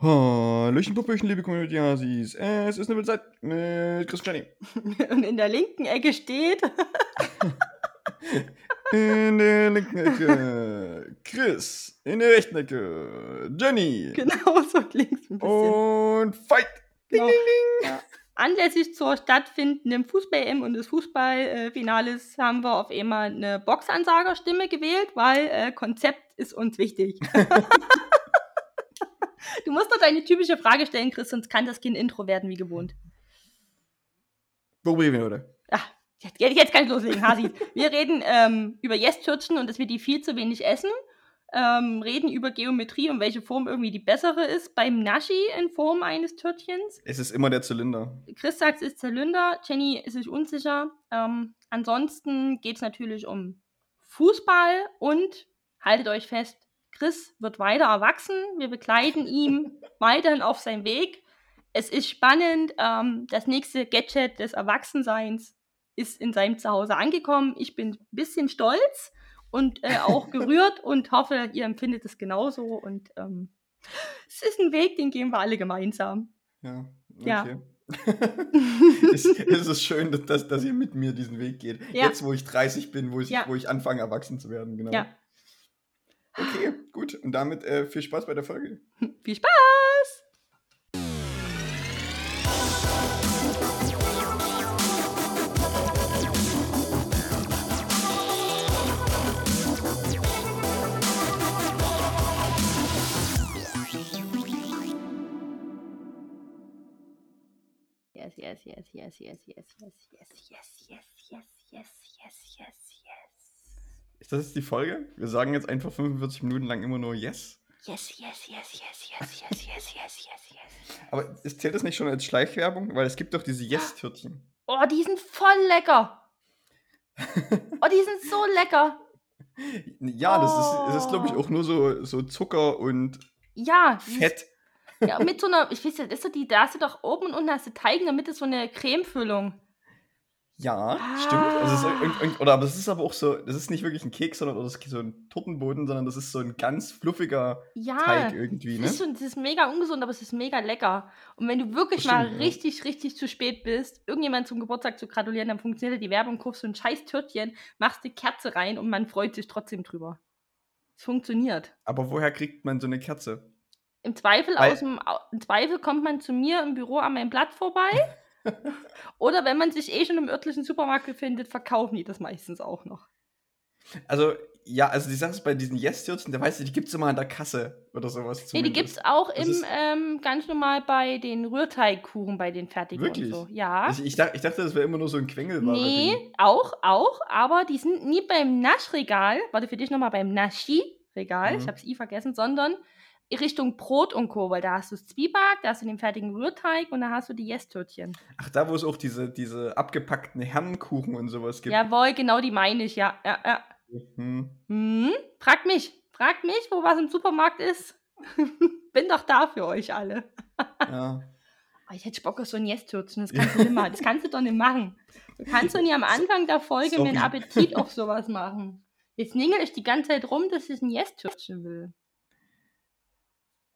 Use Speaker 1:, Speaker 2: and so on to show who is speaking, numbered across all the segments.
Speaker 1: Hallöchen, Puppöchen, liebe Community Hasis. Es ist eine Zeit mit Chris Jenny.
Speaker 2: Und in der linken Ecke steht.
Speaker 1: in der linken Ecke Chris. In der rechten Ecke Jenny.
Speaker 2: Genau, so klingt es ein bisschen.
Speaker 1: Und Fight! Ding,
Speaker 2: Genau.
Speaker 1: ding, ding.
Speaker 2: Ja. Anlässlich zur stattfindenden Fußball-M und des Fußballfinales haben wir auf einmal eine Boxansagerstimme gewählt, weil äh, Konzept ist uns wichtig. Du musst doch deine typische Frage stellen, Chris, sonst kann das kein Intro werden wie gewohnt.
Speaker 1: Worüber reden wir heute?
Speaker 2: Ah, jetzt, jetzt kann ich loslegen, Hasi. Wir reden ähm, über Yes-Türchen und dass wir die viel zu wenig essen. Ähm, reden über Geometrie und welche Form irgendwie die bessere ist. Beim Nashi in Form eines Törtchens.
Speaker 1: Es ist immer der Zylinder.
Speaker 2: Chris sagt, es ist Zylinder. Jenny ist sich unsicher. Ähm, ansonsten geht es natürlich um Fußball und haltet euch fest, Chris wird weiter erwachsen. Wir begleiten ihn weiterhin auf seinem Weg. Es ist spannend. Ähm, das nächste Gadget des Erwachsenseins ist in seinem Zuhause angekommen. Ich bin ein bisschen stolz und äh, auch gerührt und hoffe, ihr empfindet es genauso. Und ähm, es ist ein Weg, den gehen wir alle gemeinsam.
Speaker 1: Ja.
Speaker 2: Ja.
Speaker 1: Okay. es, es ist schön, dass, dass, dass ihr mit mir diesen Weg geht.
Speaker 2: Ja.
Speaker 1: Jetzt, wo ich 30 bin, wo ich,
Speaker 2: Ja.
Speaker 1: wo ich anfange, erwachsen zu werden. Genau.
Speaker 2: Ja.
Speaker 1: Okay, gut. Und damit äh, viel Spaß bei der Folge.
Speaker 2: Viel Spaß! Yes, yes, yes, yes, yes, yes, yes, yes, yes, yes, yes, yes, yes.
Speaker 1: Ist das jetzt die Folge? Wir sagen jetzt einfach 45 Minuten lang immer nur Yes.
Speaker 2: Yes, yes, yes, yes, yes, yes, yes, yes, yes, yes.
Speaker 1: Aber ist, zählt das nicht schon als Schleichwerbung? Weil es gibt doch diese Yes-Törtchen.
Speaker 2: Oh, die sind voll lecker. Oh, die sind so lecker.
Speaker 1: Ja, das ist, es ist glaube ich,
Speaker 2: Oh.
Speaker 1: auch nur so, so Zucker und
Speaker 2: Ja, ist-
Speaker 1: Fett.
Speaker 2: Ja, mit so einer, ich weiß das ist so die, da hast du doch oben und unten hast du Teig der Mitte so eine Cremefüllung.
Speaker 1: Ja, stimmt. Also es ist,
Speaker 2: Ah.
Speaker 1: oder, aber es ist aber auch so, das ist nicht wirklich ein Keks, sondern oder das ist so ein Tortenboden, sondern das ist so ein ganz fluffiger
Speaker 2: Ja,
Speaker 1: Teig irgendwie,
Speaker 2: das
Speaker 1: ne?
Speaker 2: ist, schon, das ist mega ungesund, aber es ist mega lecker. Und wenn du wirklich
Speaker 1: Das
Speaker 2: mal
Speaker 1: stimmt, ja.
Speaker 2: richtig, richtig zu spät bist, irgendjemand zum Geburtstag zu gratulieren, dann funktioniert die Werbung, kaufst du ein scheiß Törtchen, machst die Kerze rein und man freut sich trotzdem drüber. Es funktioniert.
Speaker 1: Aber woher kriegt man so eine Kerze?
Speaker 2: Im Zweifel,
Speaker 1: Weil-
Speaker 2: aus dem, Im Zweifel kommt man zu mir im Büro an meinem Blatt vorbei. Oder wenn man sich eh schon im örtlichen Supermarkt befindet, verkaufen die das meistens auch noch.
Speaker 1: Also, ja, also die Sache ist bei diesen Yes-Törtchen, da weißt du, die gibt es immer an der Kasse oder sowas.
Speaker 2: Nee, die
Speaker 1: zumindest.
Speaker 2: gibt es auch
Speaker 1: Das
Speaker 2: im, ähm, ganz normal bei den Rührteigkuchen, bei den fertigen
Speaker 1: Wirklich?
Speaker 2: und so. Ja.
Speaker 1: Ich, ich, dachte, ich dachte, das wäre immer nur so ein Quengelware.
Speaker 2: nee, auch, auch, aber die sind nie beim Naschregal, warte für dich nochmal beim Naschi-Regal,
Speaker 1: Mhm.
Speaker 2: ich hab's i vergessen, sondern Richtung Brot und Co., weil da hast du das Zwieback, da hast du den fertigen Rührteig und da hast du die Yes-Törtchen.
Speaker 1: Ach, da, wo es auch diese, diese abgepackten Herrenkuchen und sowas gibt.
Speaker 2: Jawohl, genau die meine ich, ja. ja, ja.
Speaker 1: Hm.
Speaker 2: Hm, frag mich, frag mich, wo was im Supermarkt ist. Bin doch da für euch alle.
Speaker 1: ja.
Speaker 2: Oh, ich hätte Bock auf so ein Yes-Türchen. Das kannst du nicht machen. Das kannst du doch nicht machen. Du kannst doch nicht am Anfang der Folge mir einen
Speaker 1: Sorry.
Speaker 2: Appetit auf sowas machen. Jetzt ningel ich die ganze Zeit rum, dass ich ein Yes-Türchen will.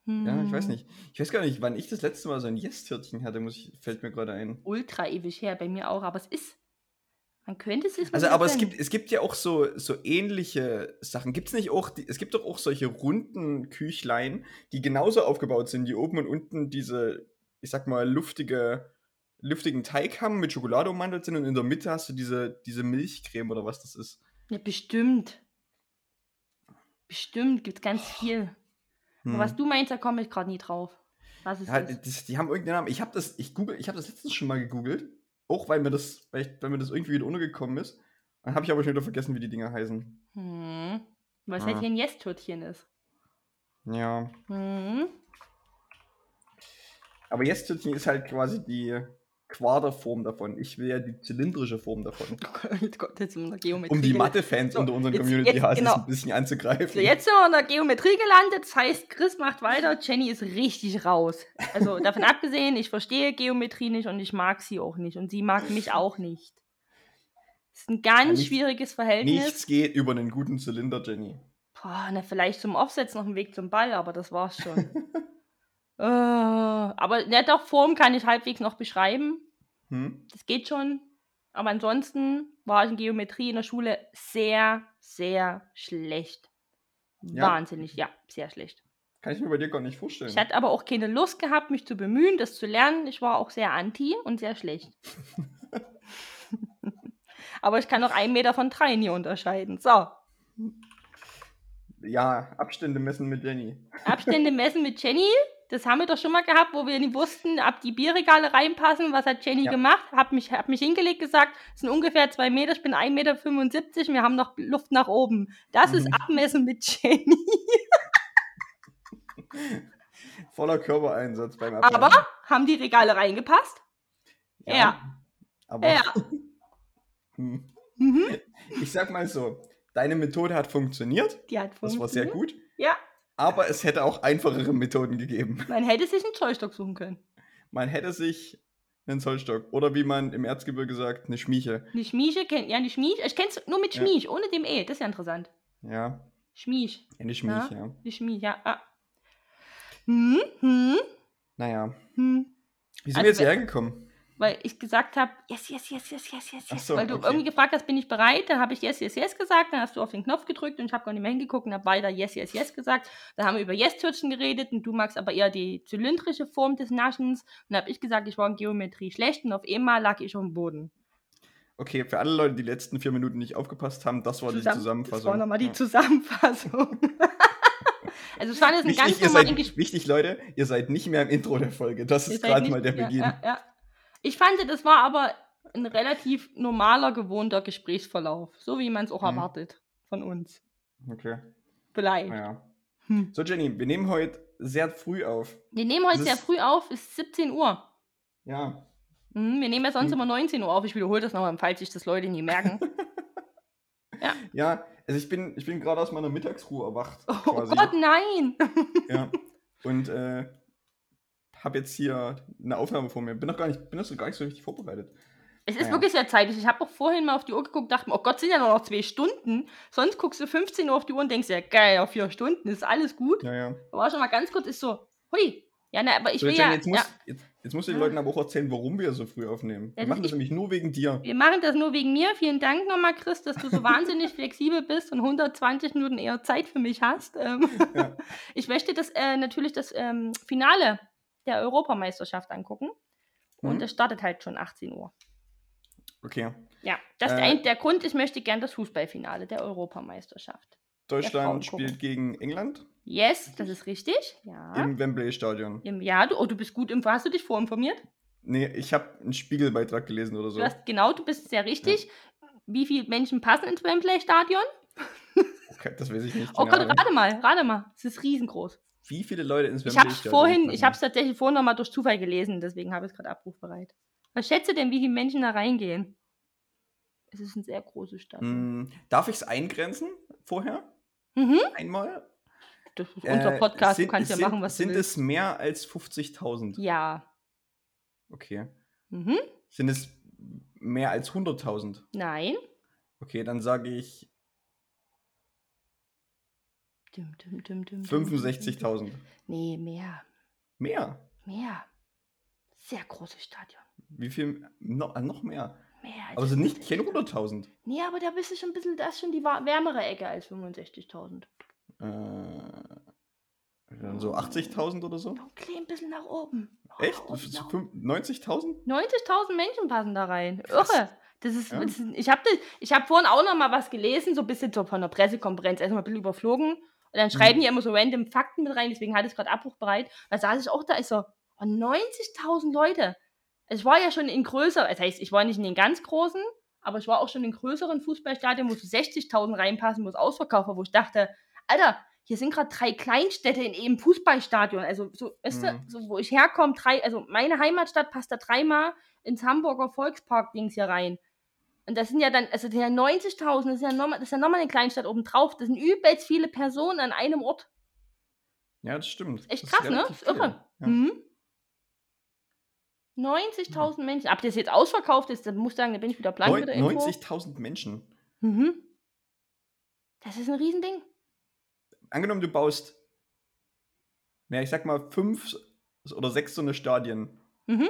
Speaker 1: Ja, ich weiß
Speaker 2: Hm,
Speaker 1: nicht. Ich weiß gar nicht, wann ich das letzte Mal so ein Yes-Törtchen hatte, muss ich, fällt mir gerade ein.
Speaker 2: Ultra ewig her, bei mir auch, aber es ist. Man könnte es sich
Speaker 1: Also, aber es gibt, es gibt ja auch so, so ähnliche Sachen. Gibt es nicht auch, die, es gibt doch auch solche runden Küchlein, die genauso aufgebaut sind, die oben und unten diese, ich sag mal, luftige, luftigen Teig haben, mit Schokolade ummantelt sind und in der Mitte hast du diese, diese Milchcreme oder was das ist.
Speaker 2: Ja, bestimmt. Bestimmt gibt es ganz viel.
Speaker 1: Hm.
Speaker 2: Was du meinst, da komme ich gerade nie drauf. Was ist
Speaker 1: Ja,
Speaker 2: das?
Speaker 1: das, die haben irgendeinen Namen. Ich habe das, ich google, ich habe das letztens schon mal gegoogelt, auch weil mir das, weil, ich, weil mir das irgendwie wieder untergekommen ist. Dann habe ich aber schon wieder vergessen, wie die Dinger heißen.
Speaker 2: Hm. Weil es
Speaker 1: Ah.
Speaker 2: halt hier ein Yes-Törtchen ist.
Speaker 1: Ja.
Speaker 2: Hm.
Speaker 1: Aber Yes-Törtchen ist halt quasi die Quaderform davon. Ich will ja die zylindrische Form davon.
Speaker 2: Gott, Gott, jetzt in der Geometrie.
Speaker 1: Um die. Mathe-Fans
Speaker 2: So,
Speaker 1: unter unseren
Speaker 2: jetzt-
Speaker 1: Community
Speaker 2: jetzt-
Speaker 1: Hasis
Speaker 2: genau.
Speaker 1: ein bisschen anzugreifen.
Speaker 2: So, jetzt sind wir in der Geometrie gelandet. Das heißt, Chris macht weiter. Jenny ist richtig raus. Also davon abgesehen, ich verstehe Geometrie nicht und ich mag sie auch nicht. Und sie mag mich auch nicht. Es ist ein ganz
Speaker 1: nicht-
Speaker 2: schwieriges Verhältnis.
Speaker 1: Nichts geht über einen guten Zylinder, Jenny.
Speaker 2: Boah, na, vielleicht zum Offset noch ein Weg zum Ball, aber das war's schon. Äh, aber ne, doch, Form kann ich halbwegs noch beschreiben.
Speaker 1: Hm?
Speaker 2: Das geht schon. Aber ansonsten war ich in Geometrie in der Schule sehr, sehr schlecht.
Speaker 1: Ja.
Speaker 2: Wahnsinnig, ja, sehr schlecht.
Speaker 1: Kann ich mir bei dir gar nicht vorstellen.
Speaker 2: Ich hatte aber auch keine Lust gehabt, mich zu bemühen, das zu lernen. Ich war auch sehr anti und sehr schlecht. aber ich kann noch einen Meter von drei nie unterscheiden. So,
Speaker 1: ja, Abstände messen mit Jenny.
Speaker 2: Abstände messen mit Jenny. Das haben wir doch schon mal gehabt, wo wir nicht wussten, ob die Bierregale reinpassen. Was hat Jenny
Speaker 1: Ja.
Speaker 2: gemacht? Hab mich, hab mich hingelegt, gesagt, es sind ungefähr zwei Meter, ich bin 1,75 Meter wir haben noch Luft nach oben. Das ist
Speaker 1: Mhm.
Speaker 2: Abmessen mit Jenny.
Speaker 1: Voller Körpereinsatz beim Abmessen.
Speaker 2: Aber haben die Regale reingepasst? Ja.
Speaker 1: Aber
Speaker 2: Ja.
Speaker 1: Hm.
Speaker 2: Mhm.
Speaker 1: ich sag mal so, deine Methode hat funktioniert.
Speaker 2: Die hat
Speaker 1: Das war sehr
Speaker 2: funktioniert.
Speaker 1: gut.
Speaker 2: Ja,
Speaker 1: Aber es hätte auch einfachere Methoden gegeben.
Speaker 2: man hätte sich einen Zollstock suchen können.
Speaker 1: Man hätte sich einen Zollstock oder wie man im Erzgebirge sagt, eine Schmieche.
Speaker 2: Die Schmieche kennt, ja, die Schmiech, ich kenn's nur mit
Speaker 1: Ja.
Speaker 2: Schmiech, ohne dem E, das ist ja interessant.
Speaker 1: Ja,
Speaker 2: Schmiech,
Speaker 1: eine Schmieche, ja.
Speaker 2: die Schmiech, ja. Ah. Hm, hm,
Speaker 1: Naja.
Speaker 2: hm.
Speaker 1: Wie sind
Speaker 2: Also
Speaker 1: wir jetzt hierher gekommen?
Speaker 2: Weil ich gesagt habe, yes, yes, yes, yes, yes, yes, yes.
Speaker 1: so,
Speaker 2: weil du
Speaker 1: okay.
Speaker 2: irgendwie gefragt hast, bin ich bereit? Dann habe ich yes, yes, yes gesagt. Dann hast du auf den Knopf gedrückt und ich habe gar nicht mehr hingeguckt und habe weiter yes, yes, yes gesagt. Dann haben wir über Yes-Türchen geredet und du magst aber eher die zylindrische Form des Naschens. Und dann habe ich gesagt, ich war in Geometrie schlecht und auf einmal lag ich auf dem Boden.
Speaker 1: Okay, für alle Leute, die letzten vier Minuten nicht aufgepasst haben, das war die
Speaker 2: Zusammen-
Speaker 1: Zusammenfassung.
Speaker 2: Das war nochmal die
Speaker 1: Ja.
Speaker 2: Zusammenfassung. also es war jetzt ein ganz
Speaker 1: Wichtig, ihr
Speaker 2: normal
Speaker 1: seid, wichtig, Leute, ihr seid nicht mehr im Intro der Folge. Das
Speaker 2: Ihr
Speaker 1: ist gerade mal der
Speaker 2: ja,
Speaker 1: Beginn.
Speaker 2: Ja, ja. Ich fand, das war aber ein relativ normaler, gewohnter Gesprächsverlauf. So wie man es auch
Speaker 1: Mhm.
Speaker 2: erwartet von uns.
Speaker 1: Okay,
Speaker 2: Vielleicht.
Speaker 1: naja.
Speaker 2: Hm.
Speaker 1: So, Jenny, wir nehmen heute sehr früh auf.
Speaker 2: Wir nehmen heute
Speaker 1: Das
Speaker 2: sehr früh auf, es ist 17 Uhr.
Speaker 1: Ja.
Speaker 2: Mhm, wir nehmen ja sonst
Speaker 1: Hm.
Speaker 2: immer 19 Uhr auf. Ich wiederhole das nochmal, falls sich das Leute nie merken.
Speaker 1: Ja, also ich bin, ich bin gerade aus meiner Mittagsruhe erwacht.
Speaker 2: Oh
Speaker 1: quasi.
Speaker 2: Gott, nein!
Speaker 1: Ja. Und äh, habe jetzt hier eine Aufnahme vor mir. Bin noch gar nicht, bin noch so gar nicht so richtig vorbereitet.
Speaker 2: Es ist
Speaker 1: Naja.
Speaker 2: wirklich sehr zeitig. Ich habe auch vorhin mal auf die Uhr geguckt, dachte mir, oh Gott, sind ja nur noch zwei Stunden. Sonst guckst du 15 Uhr auf die Uhr und denkst, ja geil, auf vier Stunden ist alles gut.
Speaker 1: Ja, ja.
Speaker 2: Aber schon mal ganz kurz ist so, hui. Ja, ne, aber ich
Speaker 1: So,
Speaker 2: will ja,
Speaker 1: jetzt, musst,
Speaker 2: ja,
Speaker 1: jetzt, jetzt musst du den
Speaker 2: Ja.
Speaker 1: Leuten aber auch erzählen, warum wir so früh aufnehmen.
Speaker 2: Ja,
Speaker 1: wir
Speaker 2: das-
Speaker 1: machen das
Speaker 2: ich-
Speaker 1: nämlich nur wegen dir.
Speaker 2: wir machen das nur wegen mir. Vielen Dank nochmal, Chris, dass du so wahnsinnig flexibel bist und 120 Minuten eher Zeit für mich hast. Ähm,
Speaker 1: Ja.
Speaker 2: Ich möchte das äh, natürlich das ähm, Finale der Europameisterschaft angucken. Und
Speaker 1: Mhm.
Speaker 2: das startet halt schon 18 Uhr.
Speaker 1: Okay.
Speaker 2: Ja, das ist
Speaker 1: Äh,
Speaker 2: ein, der Grund, ich möchte gern das Fußballfinale der Europameisterschaft.
Speaker 1: Deutschland spielt gegen England
Speaker 2: Yes, das ist richtig. Ja.
Speaker 1: im Wembley-Stadion.
Speaker 2: Ja, du, oh, du bist gut im. Hast du dich vorinformiert?
Speaker 1: Nee, ich habe einen Spiegelbeitrag gelesen oder so.
Speaker 2: Du hast, genau, du bist sehr richtig. Wie viele Menschen passen ins Wembley-Stadion?
Speaker 1: Okay, das weiß ich nicht.
Speaker 2: Oh Gott, rate mal, rate mal. Es ist riesengroß.
Speaker 1: Wie viele Leute ins
Speaker 2: Ich habe vorhin, ich habe es tatsächlich vorhin nochmal durch Zufall gelesen, deswegen habe ich es gerade abrufbereit. Was schätze denn, wie viele Menschen da reingehen? Es ist ein sehr großes Stadion.
Speaker 1: Mm, Darf ich es eingrenzen vorher?
Speaker 2: Mhm.
Speaker 1: Einmal?
Speaker 2: Das ist unser
Speaker 1: Äh,
Speaker 2: Podcast,
Speaker 1: sind,
Speaker 2: du kannst ja
Speaker 1: sind,
Speaker 2: machen, was
Speaker 1: Sind
Speaker 2: du willst.
Speaker 1: es mehr als 50.000?
Speaker 2: Ja.
Speaker 1: Okay.
Speaker 2: Mhm.
Speaker 1: Sind es mehr als 100.000?
Speaker 2: Nein.
Speaker 1: Okay, dann sage ich 65.000.
Speaker 2: Nee, mehr.
Speaker 1: Mehr?
Speaker 2: Mehr. Sehr großes Stadion.
Speaker 1: Wie viel? No, äh, noch mehr.
Speaker 2: Mehr.
Speaker 1: Aber sind nicht keine 100.000.
Speaker 2: nee, aber da bist du schon ein bisschen, da ist schon die wärmere Ecke als 65.000.
Speaker 1: Äh, dann so 80.000 oder so?
Speaker 2: Ein klein bisschen nach oben. Noch
Speaker 1: Echt?
Speaker 2: nach oben,
Speaker 1: Das ist
Speaker 2: nach
Speaker 1: fünf- 90.000?
Speaker 2: 90.000 Menschen passen da rein.
Speaker 1: Krass.
Speaker 2: Irre. Das ist,
Speaker 1: Ja.
Speaker 2: das ist ich habe ich hab vorhin auch noch mal was gelesen, so ein bisschen so von der Pressekonferenz, erstmal ein bisschen überflogen. Und dann schreiben die immer so random Fakten mit rein, deswegen hatte ich gerade abbruchbereit. Da saß ich auch da, ich so, oh, 90.000 Leute. Ich war ja schon in größeren, das heißt, ich war nicht in den ganz großen, aber ich war auch schon in größeren Fußballstadien, wo so 60.000 reinpassen, wo es ausverkauft war, wo ich dachte, Alter, hier sind gerade drei Kleinstädte in eben Fußballstadion. Also so, weißt
Speaker 1: Mhm.
Speaker 2: du, so, wo ich herkomme, drei, also meine Heimatstadt passt da dreimal ins Hamburger Volkspark-Dings hier rein. Und das sind ja dann, also der 90.000, das ist ja nochmal, das ja nochmal eine Kleinstadt obendrauf. Das sind übelst viele Personen an einem Ort.
Speaker 1: Ja, das stimmt.
Speaker 2: Echt
Speaker 1: Das
Speaker 2: krass, ne? Das ist irre.
Speaker 1: Ja.
Speaker 2: Mhm. 90.000 Menschen. Ob das jetzt ausverkauft ist, dann muss ich sagen, da bin ich wieder blank mit der Info.
Speaker 1: 90.000 Menschen.
Speaker 2: Mhm. Das ist ein Riesending.
Speaker 1: Angenommen, du baust, na, ich sag mal, fünf oder sechs so eine Stadien.
Speaker 2: Mhm.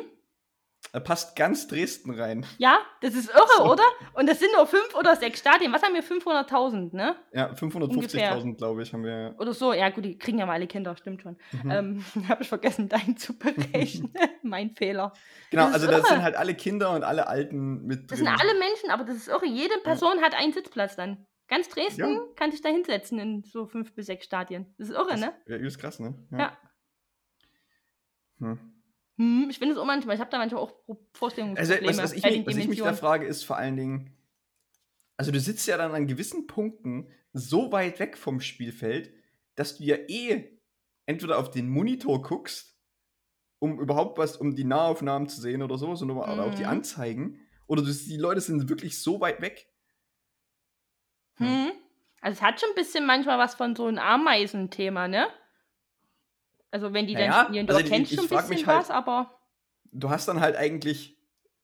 Speaker 1: Da passt ganz Dresden rein.
Speaker 2: Ja, das ist irre,
Speaker 1: So.
Speaker 2: oder? Und das sind nur fünf oder sechs Stadien. Was haben wir? 500.000, ne?
Speaker 1: Ja,
Speaker 2: Ungefähr.
Speaker 1: 550.000, glaube ich, haben wir.
Speaker 2: Oder so. Ja, gut, die kriegen ja mal alle Kinder, stimmt schon.
Speaker 1: Mhm.
Speaker 2: Ähm, habe ich vergessen, dein zu berechnen. mein Fehler.
Speaker 1: genau,
Speaker 2: das ist
Speaker 1: also
Speaker 2: irre.
Speaker 1: sind halt alle Kinder und alle Alten mit
Speaker 2: Das
Speaker 1: drin.
Speaker 2: sind alle Menschen, aber das ist irre. Jede Person hat einen Sitzplatz dann. Ganz Dresden
Speaker 1: Ja.
Speaker 2: kann sich da hinsetzen in so fünf bis sechs Stadien. Das ist irre,
Speaker 1: Das-
Speaker 2: ne?
Speaker 1: Ja, übelst krass, ne?
Speaker 2: Ja.
Speaker 1: Hm.
Speaker 2: Hm, ich finde es auch manchmal. Ich habe da manchmal auch Pro-
Speaker 1: Also, was, was, ich mich, was ich mich da frage, ist vor allen Dingen, also du sitzt ja dann an gewissen Punkten so weit weg vom Spielfeld, dass du ja eh entweder auf den Monitor guckst, um überhaupt was, um die Nahaufnahmen zu sehen oder sowas, oder, oder auch die
Speaker 2: Mhm.
Speaker 1: Anzeigen, oder du, die Leute sind wirklich so weit weg. Hm.
Speaker 2: Hm. Also es hat schon ein bisschen manchmal was von so einem Ameisenthema, ne? Also wenn die dann
Speaker 1: Naja,
Speaker 2: spielen,
Speaker 1: also
Speaker 2: du erkennst
Speaker 1: ich
Speaker 2: schon ein bisschen
Speaker 1: mich halt-
Speaker 2: was, aber
Speaker 1: Du hast dann halt eigentlich,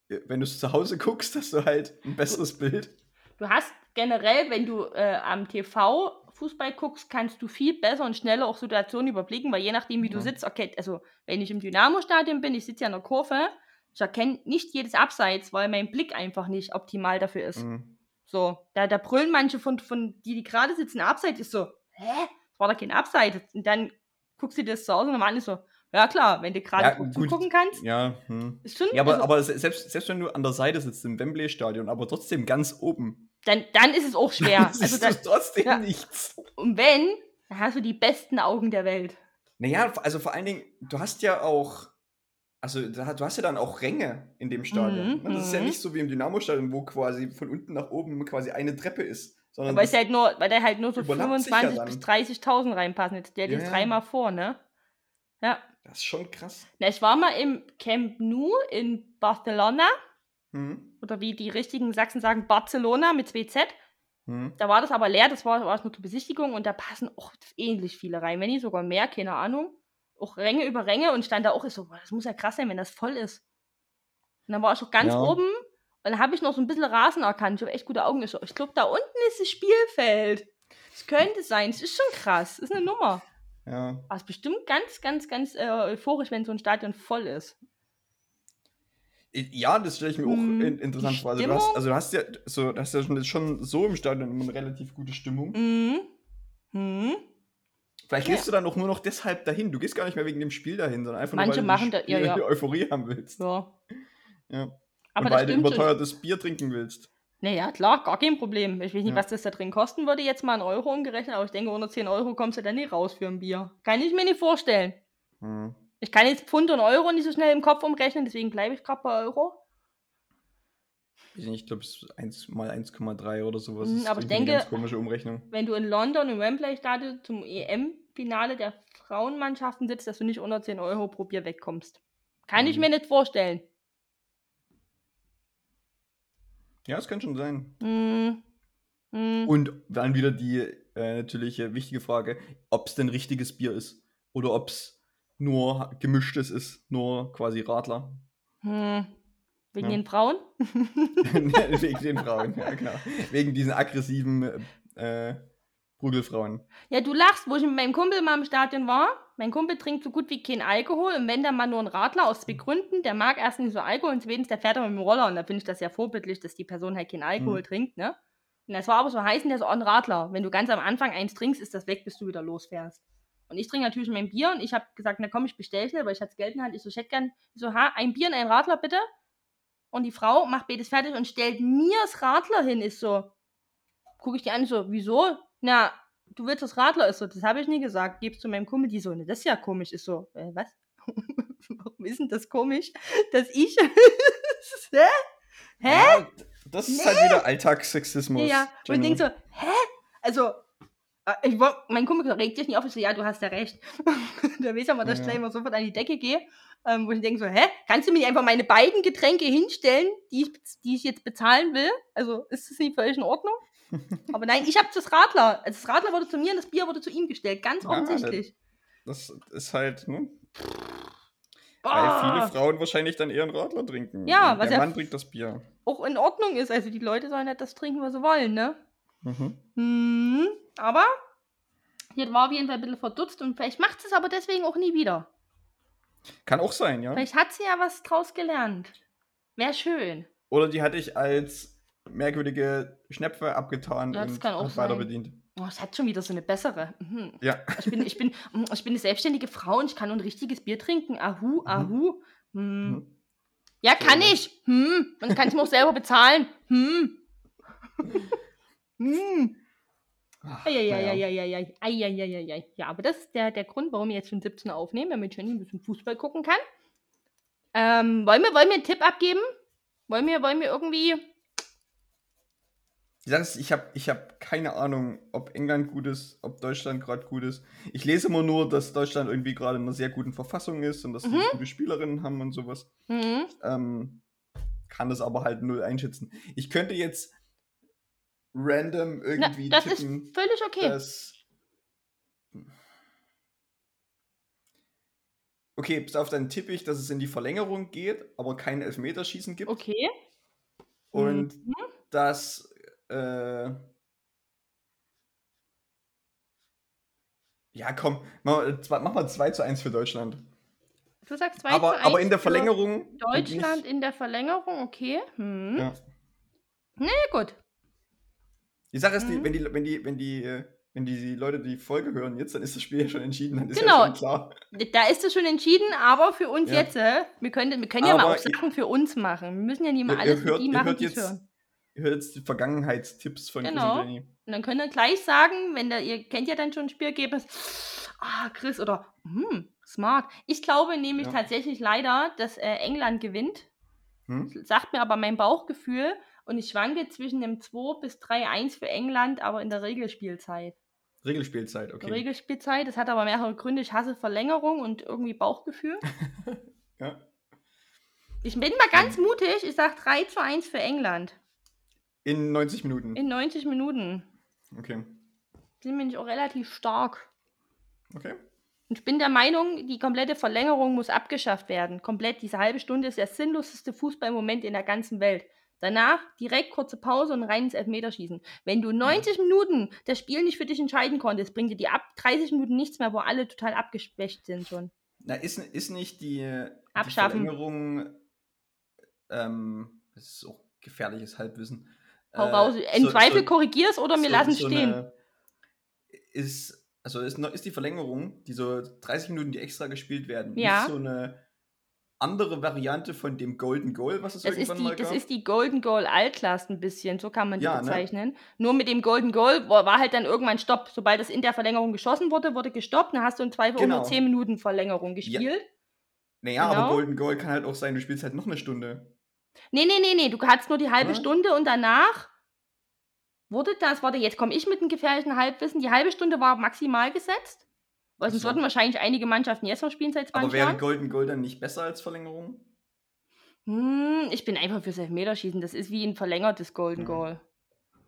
Speaker 1: wenn du es zu Hause guckst, hast du halt ein besseres Bild.
Speaker 2: du hast generell, wenn du äh, am TV Fußball guckst, kannst du viel besser und schneller auch Situationen überblicken, weil je nachdem, wie du
Speaker 1: Ja.
Speaker 2: sitzt, okay, also wenn ich im Dynamo-Stadion bin, ich sitze ja in der Kurve, ich erkenne nicht jedes Abseits, weil mein Blick einfach nicht optimal dafür ist.
Speaker 1: Mhm.
Speaker 2: So, da, da brüllen manche von, von die, die gerade sitzen, Abseits ist so, hä? Das war doch kein Abseits. Und dann guckst du dir das zu Hause und normal ist so, ja klar, wenn du gerade
Speaker 1: Ja,
Speaker 2: zugucken kannst,
Speaker 1: Ja, hm.
Speaker 2: ist schon,
Speaker 1: Ja, aber,
Speaker 2: also,
Speaker 1: aber se- selbst, selbst wenn du an der Seite sitzt im Wembley-Stadion, aber trotzdem ganz oben,
Speaker 2: dann, dann ist es auch schwer.
Speaker 1: siehst
Speaker 2: also
Speaker 1: du
Speaker 2: das,
Speaker 1: trotzdem
Speaker 2: ja.
Speaker 1: nichts.
Speaker 2: und wenn, dann hast du die besten Augen der Welt.
Speaker 1: Naja, also vor allen Dingen, du hast ja auch, also du hast ja dann auch Ränge in dem Stadion.
Speaker 2: Mhm,
Speaker 1: Das ist ja
Speaker 2: mhm.
Speaker 1: nicht so wie im Dynamo-Stadion, wo quasi von unten nach oben quasi eine Treppe ist. Sondern
Speaker 2: Weil,
Speaker 1: das,
Speaker 2: es halt nur, weil da halt nur so
Speaker 1: überlappt sich ja
Speaker 2: 25.000
Speaker 1: dann.
Speaker 2: bis 30.000 reinpassen. Jetzt stell dir
Speaker 1: Ja,
Speaker 2: dreimal vor, ne? Ja.
Speaker 1: das ist schon krass.
Speaker 2: Na, ich war mal im Camp Nou in Barcelona,
Speaker 1: Hm?
Speaker 2: oder wie die richtigen Sachsen sagen, Barcelona mit 2Z.
Speaker 1: Hm?
Speaker 2: Da war das aber leer, das war, war es nur zur Besichtigung und da passen auch ähnlich viele rein, wenn nicht sogar mehr, keine Ahnung. Auch Ränge über Ränge und stand da auch, ich so, boah, das muss ja krass sein, wenn das voll ist. Und dann war ich auch ganz
Speaker 1: Ja.
Speaker 2: oben und dann habe ich noch so ein bisschen Rasen erkannt. Ich habe echt gute Augen. Ich, so, ich glaube, da unten ist das Spielfeld. Das könnte sein, es ist schon krass, das ist eine Nummer.
Speaker 1: Ja.
Speaker 2: Aber es ist bestimmt ganz, ganz, ganz äh, euphorisch, wenn so ein Stadion voll ist.
Speaker 1: Ja, das stelle ich mir auch
Speaker 2: Hm, die
Speaker 1: interessant vor. Also du, hast, also du hast ja so, du hast ja schon, schon so im Stadion immer eine relativ gute Stimmung.
Speaker 2: Mhm. Mhm.
Speaker 1: Vielleicht
Speaker 2: Ja.
Speaker 1: gehst du dann auch nur noch deshalb dahin. Du gehst gar nicht mehr wegen dem Spiel dahin, sondern einfach
Speaker 2: Manche
Speaker 1: nur, weil
Speaker 2: machen
Speaker 1: du
Speaker 2: da-
Speaker 1: die
Speaker 2: ja,
Speaker 1: Spiel-
Speaker 2: ja.
Speaker 1: Euphorie haben willst.
Speaker 2: Ja.
Speaker 1: Ja.
Speaker 2: Aber
Speaker 1: weil du
Speaker 2: schon.
Speaker 1: überteuertes Bier trinken willst.
Speaker 2: Naja, klar, gar kein Problem. Ich weiß nicht,
Speaker 1: Ja.
Speaker 2: was das da drin kosten würde, jetzt mal in Euro umgerechnet, aber ich denke, unter 10 Euro kommst du dann nicht raus für ein Bier. Kann ich mir nicht vorstellen.
Speaker 1: Hm.
Speaker 2: Ich kann jetzt Pfund und Euro nicht so schnell im Kopf umrechnen, deswegen bleibe ich gerade bei Euro.
Speaker 1: Ich, glaube, es ist 1 mal 1,3 oder sowas.
Speaker 2: Mhm, aber ich
Speaker 1: irgendwie eine
Speaker 2: denke-
Speaker 1: ganz komische Umrechnung.
Speaker 2: Wenn du in London im Wembley-Stadion zum EM-Finale der Frauenmannschaften sitzt, dass du nicht unter 10 Euro pro Bier wegkommst. Kann ich
Speaker 1: Mhm.
Speaker 2: mir nicht vorstellen.
Speaker 1: Ja, das kann schon sein.
Speaker 2: Hm. Hm.
Speaker 1: Und dann wieder die äh, natürlich äh, wichtige Frage, ob es denn richtiges Bier ist. Oder ob es nur gemischtes ist, nur quasi Radler.
Speaker 2: Hm. Wegen
Speaker 1: Ja.
Speaker 2: den Frauen?
Speaker 1: Wegen den Frauen, ja genau. Wegen diesen aggressiven äh, Prügelfrauen.
Speaker 2: Ja, du lachst, wo ich mit meinem Kumpel mal im Stadion war. Mein Kumpel trinkt so gut wie kein Alkohol und wenn dann mal nur ein Radler aus zwei Gründen, der mag erstens nicht so Alkohol und zweitens, der fährt aber mit dem Roller und da finde ich das ja vorbildlich, dass die Person halt keinen Alkohol
Speaker 1: Mhm.
Speaker 2: trinkt, ne? Und das war aber so heiß und der so, oh, ein Radler. Wenn du ganz am Anfang eins trinkst, ist das weg, bis du wieder losfährst. Und ich trinke natürlich mein Bier und ich habe gesagt, na komm, ich bestell dir, weil ich hatte Geld in der Hand. Ich so, ich hätte gern, ich so, ha, ein Bier und ein Radler bitte. Und die Frau macht beides fertig und stellt mir das Radler hin. Ist so, gucke ich die an, so, wieso? Na, du willst das Radler? Ist so, das habe ich nie gesagt. Gibst du meinem Kumpel die so, ne, das ist ja komisch. Ist so, äh, was? Warum ist denn das komisch, dass ich. Hä? Hä?
Speaker 1: Ja, das ist halt wieder Alltagssexismus.
Speaker 2: Ja, und ich
Speaker 1: Jenny.
Speaker 2: denk so, hä? Also, äh, ich mein Kumpel regt dich nicht auf. Ich so, ja, du hast ja recht. da weiß aber, dass
Speaker 1: Ja,
Speaker 2: ich
Speaker 1: ja.
Speaker 2: gleich immer sofort an die Decke gehe. Ähm, wo ich denke so, hä? Kannst du mir einfach meine beiden Getränke hinstellen, die ich, die ich jetzt bezahlen will? Also, ist das nicht völlig in Ordnung? Aber nein, ich habe das Radler. Also, das Radler wurde zu mir und das Bier wurde zu ihm gestellt. Ganz
Speaker 1: Ja,
Speaker 2: offensichtlich.
Speaker 1: Das ist halt, ne?
Speaker 2: Boah,
Speaker 1: Weil viele Frauen wahrscheinlich dann eher einen Radler trinken.
Speaker 2: Ja,
Speaker 1: Und
Speaker 2: was
Speaker 1: der
Speaker 2: ja-
Speaker 1: Mann trinkt das Bier.
Speaker 2: auch in Ordnung ist. Also, die Leute sollen halt das trinken, was sie wollen, ne?
Speaker 1: Mhm.
Speaker 2: Hm, aber hier war auf jeden Fall ein bisschen verdutzt und vielleicht macht es aber deswegen auch nie wieder.
Speaker 1: Kann auch sein, ja.
Speaker 2: Vielleicht hat sie ja was draus gelernt. Wäre schön.
Speaker 1: Oder die hatte ich als merkwürdige Schnäpfe abgetan
Speaker 2: Ja, das
Speaker 1: und
Speaker 2: kann auch
Speaker 1: hat weiter bedient.
Speaker 2: Oh, es hat schon wieder so eine bessere. Mhm.
Speaker 1: Ja.
Speaker 2: Ich bin, ich, bin, ich bin eine selbstständige Frau und ich kann nur ein richtiges Bier trinken. Ahu, ahu. Hm.
Speaker 1: Mhm.
Speaker 2: Ja, kann ich. Hm. Man kann es mir auch selber bezahlen. Hm. hm.
Speaker 1: Ach.
Speaker 2: Eieieiei. Ja, aber das ist der, der Grund, warum wir jetzt schon 17 aufnehmen, damit Jenny ein bisschen Fußball gucken kann. Ähm, wollen, wir, wollen wir einen Tipp abgeben? Wollen wir, wollen wir irgendwie.
Speaker 1: Sache ist, ich habe ich hab keine Ahnung, ob England gut ist, ob Deutschland gerade gut ist. Ich lese immer nur, dass Deutschland irgendwie gerade in einer sehr guten Verfassung ist und dass
Speaker 2: Mhm.
Speaker 1: die gute Spielerinnen haben und sowas.
Speaker 2: Hm.
Speaker 1: Ähm, kann das aber halt null einschätzen. Ich könnte jetzt random
Speaker 2: Na,
Speaker 1: irgendwie
Speaker 2: das ist
Speaker 1: tippen,
Speaker 2: völlig okay.
Speaker 1: dass. Okay, bis auf dann tippe ich, dass es in die Verlängerung geht, aber kein Elfmeterschießen gibt.
Speaker 2: Okay.
Speaker 1: Und
Speaker 2: Mhm.
Speaker 1: dass. Äh, ja, komm, mach, mach mal 2 zu 1 für Deutschland.
Speaker 2: Du sagst 2
Speaker 1: Aber,
Speaker 2: zu 1
Speaker 1: aber in der Verlängerung.
Speaker 2: Deutschland in der Verlängerung, okay. Hm.
Speaker 1: ja.
Speaker 2: Ja, gut.
Speaker 1: Die Sache ist, die,
Speaker 2: Mhm.
Speaker 1: wenn, die, wenn, die, wenn, die, äh, wenn die Leute die Folge hören jetzt, dann ist das Spiel ja schon entschieden. Dann ist
Speaker 2: Genau.
Speaker 1: ja klar.
Speaker 2: Da ist es schon entschieden, aber für uns
Speaker 1: Ja.
Speaker 2: jetzt, äh, wir können, wir können ja mal auch Sachen für uns machen. Wir müssen ja nicht mal alles
Speaker 1: ihr
Speaker 2: für
Speaker 1: hört,
Speaker 2: die machen,
Speaker 1: hört
Speaker 2: die hören.
Speaker 1: Hört jetzt die Vergangenheitstipps von Chris
Speaker 2: Genau.
Speaker 1: und Jenny.
Speaker 2: Und dann könnt ihr gleich sagen, wenn der, ihr kennt ja dann schon Spielergebnis, ah, Chris oder hm, smart. Ich glaube nämlich
Speaker 1: Ja.
Speaker 2: tatsächlich leider, dass äh, England gewinnt.
Speaker 1: Hm?
Speaker 2: Sagt mir aber mein Bauchgefühl und ich schwanke zwischen einem 2 bis 3-1 für England, aber in der Regelspielzeit.
Speaker 1: Regelspielzeit, okay.
Speaker 2: Regelspielzeit, das hat aber mehrere Gründe. Ich hasse Verlängerung und irgendwie Bauchgefühl.
Speaker 1: ja.
Speaker 2: Ich bin mal ganz mutig, ich sage 3 zu 1 für England.
Speaker 1: In 90 Minuten.
Speaker 2: In 90 Minuten.
Speaker 1: okay.
Speaker 2: Sind bin ich auch relativ stark.
Speaker 1: Okay.
Speaker 2: Und ich bin der Meinung, die komplette Verlängerung muss abgeschafft werden. Komplett. Diese halbe Stunde ist der sinnloseste Fußballmoment in der ganzen Welt. Danach direkt kurze Pause und rein ins Elfmeterschießen. Wenn du 90 Minuten das Spiel nicht für dich entscheiden konntest, bringt dir die ab 30 Minuten nichts mehr, wo alle total abgeschwächt sind schon.
Speaker 1: Na, ist, ist nicht die, die. Verlängerung, ähm, das ist auch gefährliches Halbwissen.
Speaker 2: Hau
Speaker 1: Äh,
Speaker 2: raus. Im
Speaker 1: so-
Speaker 2: Zweifel
Speaker 1: so-
Speaker 2: korrigier's oder wir
Speaker 1: so-
Speaker 2: lassen es
Speaker 1: so
Speaker 2: stehen.
Speaker 1: eine- Ist, also ist, ist die Verlängerung, die so 30 Minuten, die extra gespielt werden,
Speaker 2: Ja.
Speaker 1: nicht so eine andere Variante von dem Golden Goal, was es
Speaker 2: Das ist,
Speaker 1: irgendwann
Speaker 2: die,
Speaker 1: mal
Speaker 2: das
Speaker 1: gab?
Speaker 2: ist die Golden Goal Altklast ein bisschen, so kann man die
Speaker 1: Ja, ne?
Speaker 2: bezeichnen. Nur mit dem Golden Goal war, halt dann irgendwann Stopp. Sobald es in der Verlängerung geschossen wurde, wurde gestoppt. Dann hast du im Zweifel
Speaker 1: Genau.
Speaker 2: nur 10 Minuten Verlängerung gespielt.
Speaker 1: naja,
Speaker 2: genau.
Speaker 1: aber Golden Goal kann halt auch sein, du spielst halt noch eine Stunde.
Speaker 2: Nee, nee, nee, nee. Du hattest nur die halbe
Speaker 1: Oder?
Speaker 2: Stunde und danach wurde das, warte, jetzt komme ich mit einem gefährlichen Halbwissen. Die halbe Stunde war maximal gesetzt. Weil sonst
Speaker 1: so.
Speaker 2: würden wahrscheinlich einige Mannschaften jetzt noch spielen seit 20
Speaker 1: Aber wäre. Golden Goal dann nicht besser als Verlängerung?
Speaker 2: Hm, ich bin einfach fürs Elfmeterschießen. Das ist wie ein verlängertes Golden
Speaker 1: Mhm.
Speaker 2: Goal.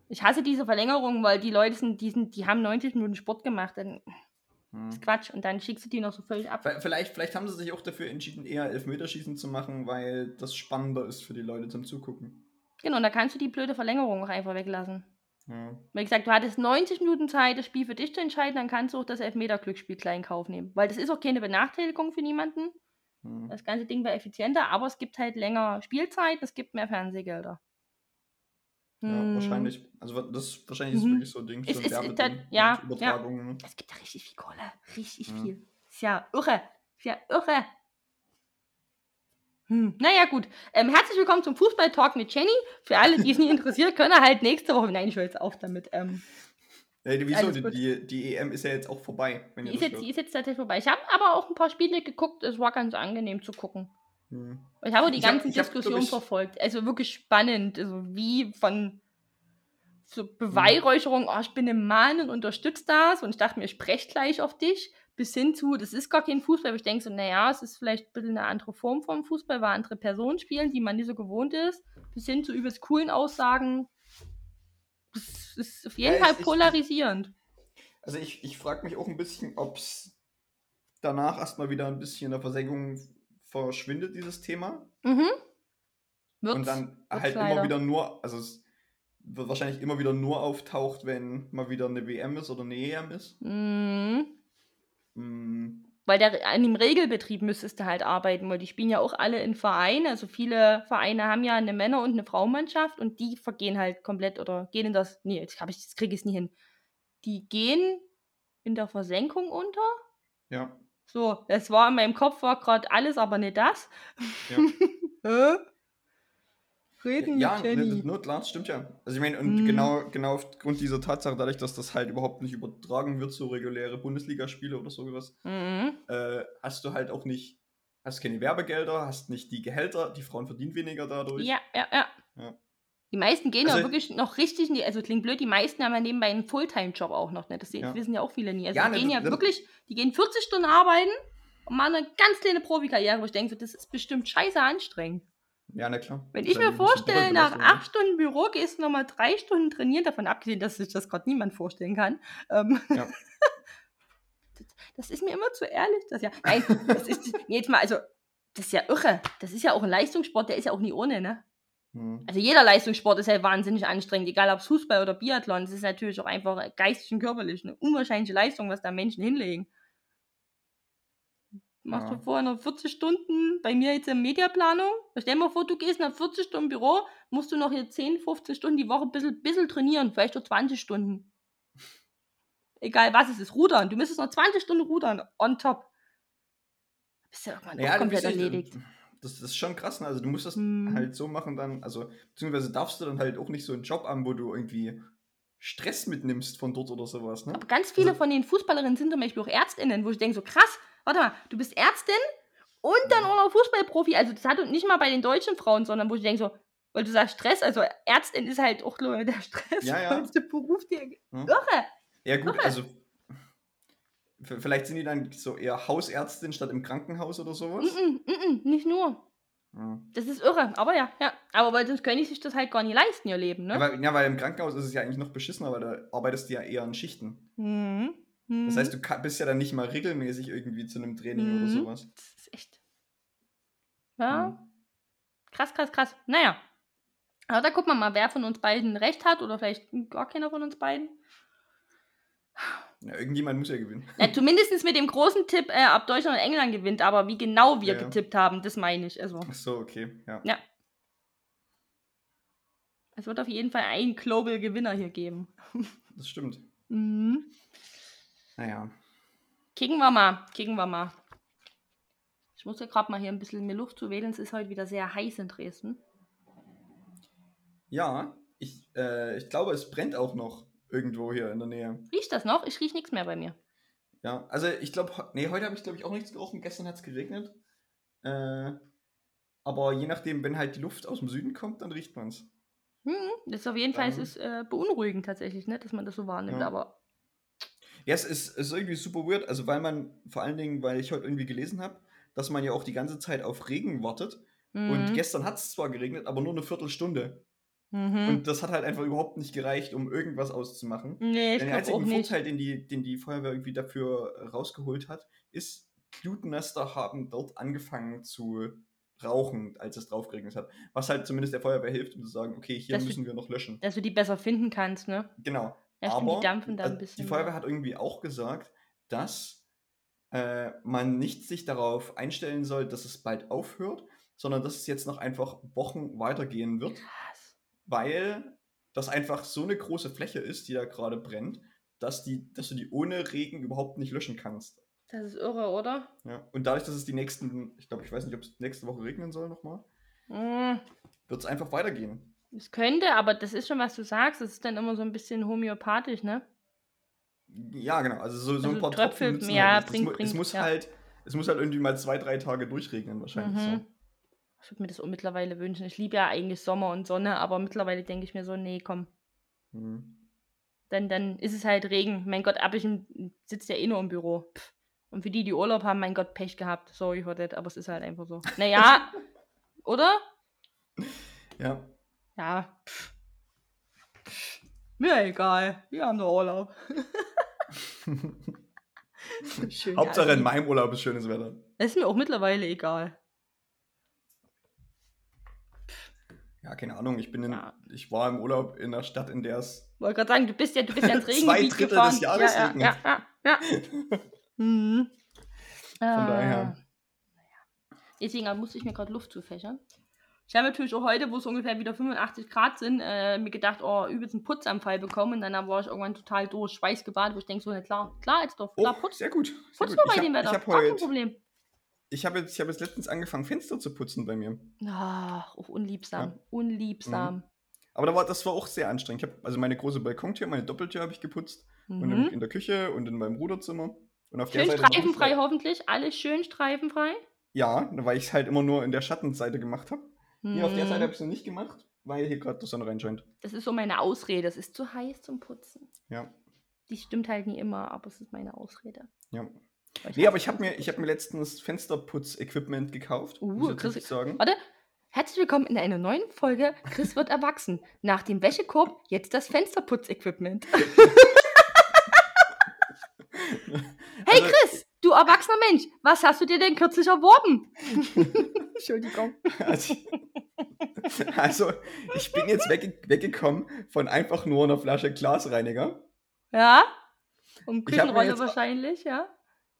Speaker 2: Ich hasse diese Verlängerung, weil die Leute sind, die, sind, die haben 90 Minuten Sport gemacht. Dann
Speaker 1: Hm.
Speaker 2: ist Quatsch. Und dann schickst du die noch so völlig ab.
Speaker 1: Vielleicht, vielleicht haben sie sich auch dafür entschieden, eher Elfmeterschießen zu machen, weil das spannender ist für die Leute zum Zugucken.
Speaker 2: Genau, und da kannst du die blöde Verlängerung auch einfach weglassen.
Speaker 1: Ja.
Speaker 2: Wie gesagt, du hattest 90 Minuten Zeit, das Spiel für dich zu entscheiden, dann kannst du auch das Elfmeter-Glücksspiel klein in Kauf nehmen. Weil das ist auch keine Benachteiligung für niemanden.
Speaker 1: Hm.
Speaker 2: Das ganze Ding wäre effizienter, aber es gibt halt länger Spielzeit, es gibt mehr Fernsehgelder.
Speaker 1: Ja,
Speaker 2: Hm.
Speaker 1: wahrscheinlich. Also das wahrscheinlich ist
Speaker 2: Mhm.
Speaker 1: wirklich so ein Ding.
Speaker 2: Es
Speaker 1: so
Speaker 2: ist- das-
Speaker 1: und
Speaker 2: ja,
Speaker 1: Übertragungen. ne?
Speaker 2: Es gibt da richtig viel Kohle. Richtig
Speaker 1: Ja.
Speaker 2: viel. Ist ja irre. Ist ja irre. Hm. Naja, gut. Ähm, herzlich willkommen zum Fußball-Talk mit Jenny. Für alle, die es nicht interessiert, können halt nächste Woche. Nein, ich höre jetzt auf damit. Ähm,
Speaker 1: Ja, die- wieso? Die, die, die EM ist ja jetzt auch vorbei.
Speaker 2: Die, ist jetzt, die ist jetzt tatsächlich vorbei. Ich habe aber auch ein paar Spiele geguckt. Es war ganz angenehm zu gucken.
Speaker 1: Hm.
Speaker 2: Ich habe die
Speaker 1: Ich hab-
Speaker 2: ganzen
Speaker 1: hab,
Speaker 2: Diskussionen
Speaker 1: ich-
Speaker 2: verfolgt. Also wirklich spannend. Also wie von so Beweihräucherung, oh, ich bin ein Mann und unterstütze das. Und ich dachte mir, ich spreche gleich auf dich. Bis hin zu, das ist gar kein Fußball. Aber ich denke so, naja, es ist vielleicht ein bisschen eine andere Form vom Fußball, weil andere Personen spielen, die man nicht so gewohnt ist. Bis hin zu übelst coolen Aussagen. Das ist auf jeden
Speaker 1: Ja,
Speaker 2: Fall
Speaker 1: ich- ich-
Speaker 2: polarisierend.
Speaker 1: Also ich, ich frage mich auch ein bisschen, ob es danach erstmal wieder ein bisschen in der Versenkung verschwindet, dieses Thema.
Speaker 2: Mhm. Wird's,
Speaker 1: und dann halt
Speaker 2: leider.
Speaker 1: immer wieder nur, also es wird wahrscheinlich immer wieder nur auftaucht, wenn mal wieder eine WM ist oder eine EM ist.
Speaker 2: Mhm.
Speaker 1: Hm,
Speaker 2: weil der an dem Regelbetrieb müsstest du halt arbeiten, weil die spielen ja auch alle in Vereinen. Also viele Vereine haben ja eine Männer- und eine Frauenmannschaft und die vergehen halt komplett oder gehen in das. Nee, jetzt, ich, jetzt kriege ich es nie hin. Die gehen in der Versenkung unter.
Speaker 1: Ja.
Speaker 2: So, das war in meinem Kopf war gerade alles, aber nicht das.
Speaker 1: Ja.
Speaker 2: Reden
Speaker 1: Ja,
Speaker 2: mit
Speaker 1: ne,
Speaker 2: Jenny.
Speaker 1: das- nur klar, stimmt ja. Also ich meine, und
Speaker 2: Mhm.
Speaker 1: genau, genau aufgrund dieser Tatsache, dadurch, dass das halt überhaupt nicht übertragen wird, so reguläre Bundesligaspiele oder sowas,
Speaker 2: Mhm.
Speaker 1: äh, hast du halt auch nicht, hast keine Werbegelder, hast nicht die Gehälter, die Frauen verdienen weniger dadurch.
Speaker 2: Ja, ja, ja.
Speaker 1: Ja.
Speaker 2: Die meisten gehen ja
Speaker 1: Also-
Speaker 2: wirklich noch richtig, in die, also klingt blöd, die meisten haben ja nebenbei einen Fulltime-Job auch noch, ne? Das
Speaker 1: Ja.
Speaker 2: wissen ja auch viele nie. Also
Speaker 1: Ja,
Speaker 2: die
Speaker 1: ne,
Speaker 2: gehen ja
Speaker 1: das-
Speaker 2: wirklich, die gehen 40 Stunden arbeiten und machen eine ganz kleine Profikarriere, wo ich denke, so, das ist bestimmt scheiße anstrengend.
Speaker 1: Ja, na klar.
Speaker 2: Wenn ich
Speaker 1: halt
Speaker 2: mir
Speaker 1: bisschen
Speaker 2: vorstelle, nach acht Stunden Büro gehst du nochmal drei Stunden trainieren, davon abgesehen, dass sich das gerade niemand vorstellen kann. Ähm,
Speaker 1: Ja.
Speaker 2: das, das ist mir immer zu ehrlich. Das ja, nein, das ist, nee, jetzt mal, also, das ist ja irre. Das ist ja auch ein Leistungssport, der ist ja auch nie ohne, ne?
Speaker 1: Mhm.
Speaker 2: Also jeder Leistungssport ist ja wahnsinnig anstrengend, egal ob es Fußball oder Biathlon. Es ist natürlich auch einfach geistig und körperlich eine unwahrscheinliche Leistung, was da Menschen hinlegen. Machst
Speaker 1: Ja.
Speaker 2: du vorher noch 40 Stunden bei mir jetzt in Mediaplanung? Stell dir mal vor, du gehst nach 40 Stunden Büro, musst du noch hier 10, 15 Stunden die Woche ein bisschen, bisschen trainieren, vielleicht nur 20 Stunden. Egal was es ist, rudern. Du müsstest noch 20 Stunden rudern, on top. Bist ja irgendwann
Speaker 1: Ja,
Speaker 2: komplett erledigt.
Speaker 1: Das, das ist schon krass, ne? Also du musst das
Speaker 2: Hm.
Speaker 1: halt so machen dann, also beziehungsweise darfst du dann halt auch nicht so einen Job an, wo du irgendwie Stress mitnimmst von dort oder sowas, ne?
Speaker 2: Aber ganz viele
Speaker 1: Also-
Speaker 2: von den Fußballerinnen sind zum Beispiel auch Ärztinnen, wo ich denke, so krass, warte mal, du bist Ärztin und dann auch noch Fußballprofi. Also das hat nicht mal bei den deutschen Frauen, sondern wo ich denke, so, weil du sagst Stress, also Ärztin ist halt auch nur der stressvollste Beruf, der
Speaker 1: Hm?
Speaker 2: irre.
Speaker 1: Ja, gut,
Speaker 2: Irre.
Speaker 1: also vielleicht sind die dann so eher Hausärztin statt im Krankenhaus oder sowas.
Speaker 2: Mm -mm, mm nicht nur.
Speaker 1: Ja.
Speaker 2: Das ist irre, aber ja, ja. Aber weil sonst können die sich das halt gar nicht leisten, ihr Leben,
Speaker 1: Ja,
Speaker 2: ne?
Speaker 1: weil, ja, weil im Krankenhaus ist es ja eigentlich noch beschissener, weil da arbeitest du ja eher in Schichten.
Speaker 2: Mhm.
Speaker 1: Das
Speaker 2: Mhm.
Speaker 1: heißt, du bist ja dann nicht mal regelmäßig irgendwie zu einem Training
Speaker 2: Mhm.
Speaker 1: oder sowas.
Speaker 2: Das ist echt. Ja,
Speaker 1: Mhm.
Speaker 2: krass, krass, krass. Naja. Aber da gucken wir mal, wer von uns beiden recht hat oder vielleicht gar keiner von uns beiden.
Speaker 1: Ja, irgendjemand muss ja gewinnen.
Speaker 2: Ja, zumindest mit dem großen Tipp, äh, ob Deutschland und England gewinnt, aber wie genau wir
Speaker 1: Ja,
Speaker 2: getippt haben, das meine ich. Also,
Speaker 1: Ach so, okay, ja.
Speaker 2: ja. Es wird auf jeden Fall einen Global Gewinner hier geben.
Speaker 1: Das stimmt.
Speaker 2: Mhm.
Speaker 1: Naja.
Speaker 2: Kicken wir mal, kicken wir mal. Ich muss ja gerade mal hier ein bisschen mir Luft zuwählen. Es ist heute wieder sehr heiß in Dresden.
Speaker 1: Ja, ich, äh, ich glaube, es brennt auch noch irgendwo hier in der Nähe.
Speaker 2: Riecht das noch? Ich riech nichts mehr bei mir.
Speaker 1: Ja, also ich glaube, nee, heute habe ich glaube ich auch nichts gerochen. Gestern hat es geregnet. Äh, aber je nachdem, wenn halt die Luft aus dem Süden kommt, dann riecht man es.
Speaker 2: Hm, das ist auf jeden Fall es
Speaker 1: Ähm.
Speaker 2: ist, äh, beunruhigend tatsächlich, ne, dass man das so wahrnimmt.
Speaker 1: Ja.
Speaker 2: Aber
Speaker 1: Ja, es ist, ist irgendwie super weird. Also, weil man, vor allen Dingen, weil ich heute irgendwie gelesen habe, dass man ja auch die ganze Zeit auf Regen wartet. Und
Speaker 2: mhm.
Speaker 1: gestern hat es zwar geregnet, aber nur eine Viertelstunde.
Speaker 2: Mhm.
Speaker 1: Und das hat halt einfach überhaupt nicht gereicht, um irgendwas auszumachen.
Speaker 2: nee, ich
Speaker 1: Denn einzigen
Speaker 2: nicht.
Speaker 1: Vorteil, den die, den die Feuerwehr irgendwie dafür rausgeholt hat, ist, Blutnester haben dort angefangen zu rauchen, als es drauf geregnet hat. Was halt zumindest der Feuerwehr hilft, um zu sagen, okay, hier
Speaker 2: Dass du-
Speaker 1: müssen wir noch löschen.
Speaker 2: Dass du die besser finden kannst, ne?
Speaker 1: Genau.
Speaker 2: Ja, stimmt,
Speaker 1: Aber
Speaker 2: die dampfen da ein
Speaker 1: also
Speaker 2: bisschen.
Speaker 1: die Feuerwehr hat irgendwie auch gesagt, dass äh, man nicht sich darauf einstellen soll, dass es bald aufhört, sondern dass es jetzt noch einfach Wochen weitergehen wird. Weil das einfach so eine große Fläche ist, die da gerade brennt, dass, die, dass du die ohne Regen überhaupt nicht löschen kannst.
Speaker 2: Das ist irre, oder?
Speaker 1: Ja. Und dadurch, dass es die nächsten, ich glaube, ich weiß nicht, ob es nächste Woche regnen soll nochmal,
Speaker 2: Mm,
Speaker 1: wird es einfach weitergehen.
Speaker 2: Es könnte, aber das ist schon, was du sagst. Das ist dann immer so ein bisschen homöopathisch, ne?
Speaker 1: Ja, genau. Also so, so ein
Speaker 2: Also
Speaker 1: paar
Speaker 2: Tröpfel,
Speaker 1: Tropfen nützen
Speaker 2: ja,
Speaker 1: halt
Speaker 2: bringt-
Speaker 1: es, mu- es
Speaker 2: bringt,
Speaker 1: muss
Speaker 2: ja.
Speaker 1: halt, es muss halt irgendwie mal zwei, drei Tage durchregnen wahrscheinlich.
Speaker 2: Mhm. Ich würde mir das auch mittlerweile wünschen. Ich liebe ja eigentlich Sommer und Sonne, aber mittlerweile denke ich mir so, nee, komm.
Speaker 1: Mhm.
Speaker 2: Dann, dann ist es halt Regen. Mein Gott, ab ich sitzt ja eh nur im Büro. Pff. Und für die, die Urlaub haben, mein Gott, Pech gehabt. Sorry for that, aber es ist halt einfach so. Naja, oder?
Speaker 1: Ja.
Speaker 2: Ja. Pff. Mir egal. Wir haben doch Urlaub. Schön,
Speaker 1: Hauptsache
Speaker 2: also,
Speaker 1: in meinem Urlaub ist schönes Wetter.
Speaker 2: Das ist mir auch mittlerweile egal.
Speaker 1: Ja, keine Ahnung. Ich bin in,
Speaker 2: Ja.
Speaker 1: ich war im Urlaub in einer Stadt, in der es
Speaker 2: Wollte gerade sagen, du bist ja, du bist ja ins
Speaker 1: Zwei
Speaker 2: Regengebiet
Speaker 1: Drittel
Speaker 2: gefahren.
Speaker 1: des Jahres
Speaker 2: ja,
Speaker 1: regnet.
Speaker 2: ja, ja, ja. mhm.
Speaker 1: Von daher.
Speaker 2: Naja. Deswegen musste ich mir gerade Luft zufächern. Ich habe natürlich auch heute, wo es ungefähr wieder 85 Grad sind, äh, mir gedacht, oh, übelst einen Putzanfall bekommen. Und dann war ich irgendwann total durch, schweißgebadet, wo ich denke, so, na klar, klar, jetzt doch, klar,
Speaker 1: Oh,
Speaker 2: putz,
Speaker 1: sehr gut. Sehr
Speaker 2: putz
Speaker 1: gut.
Speaker 2: nur bei
Speaker 1: Ich
Speaker 2: dem
Speaker 1: hab-
Speaker 2: Wetter,
Speaker 1: Ich habe heute,
Speaker 2: Problem.
Speaker 1: Ich habe jetzt, ich habe jetzt letztens angefangen, Fenster zu putzen bei mir.
Speaker 2: Ach, auch unliebsam,
Speaker 1: Ja. Mhm.
Speaker 2: unliebsam.
Speaker 1: Aber da war, das war auch sehr anstrengend. Ich habe also meine große Balkontür, meine Doppeltür habe ich geputzt. Und
Speaker 2: Mhm.
Speaker 1: in, in der Küche und in meinem Ruderzimmer. Und auf der
Speaker 2: Schön
Speaker 1: Seite noch
Speaker 2: streifenfrei hoffentlich, alles schön streifenfrei.
Speaker 1: Ja, weil ich es halt immer nur in der Schattenseite gemacht habe. Hier auf der
Speaker 2: Mhm.
Speaker 1: Seite habe ich es noch nicht gemacht, weil hier gerade die Sonne reinscheint.
Speaker 2: Das ist so meine Ausrede, es ist zu heiß zum Putzen.
Speaker 1: Ja,
Speaker 2: Die stimmt halt nie immer, aber es ist meine Ausrede.
Speaker 1: ja.
Speaker 2: Weil
Speaker 1: Nee, aber ich habe mir, ich hab mir letztens Fensterputz-Equipment gekauft.
Speaker 2: Uh,
Speaker 1: muss ich
Speaker 2: Chris-
Speaker 1: jetzt sagen.
Speaker 2: Warte, herzlich willkommen in einer neuen Folge. Chris wird erwachsen. Nach dem Wäschekorb jetzt das Fensterputzequipment. Hey
Speaker 1: Also,
Speaker 2: Chris, du erwachsener Mensch, was hast du dir denn kürzlich erworben? Entschuldigung.
Speaker 1: Also, also, ich bin jetzt wegge weggekommen von einfach nur einer Flasche Glasreiniger.
Speaker 2: Ja? Um
Speaker 1: Ich
Speaker 2: Küchenrolle wahrscheinlich, ja?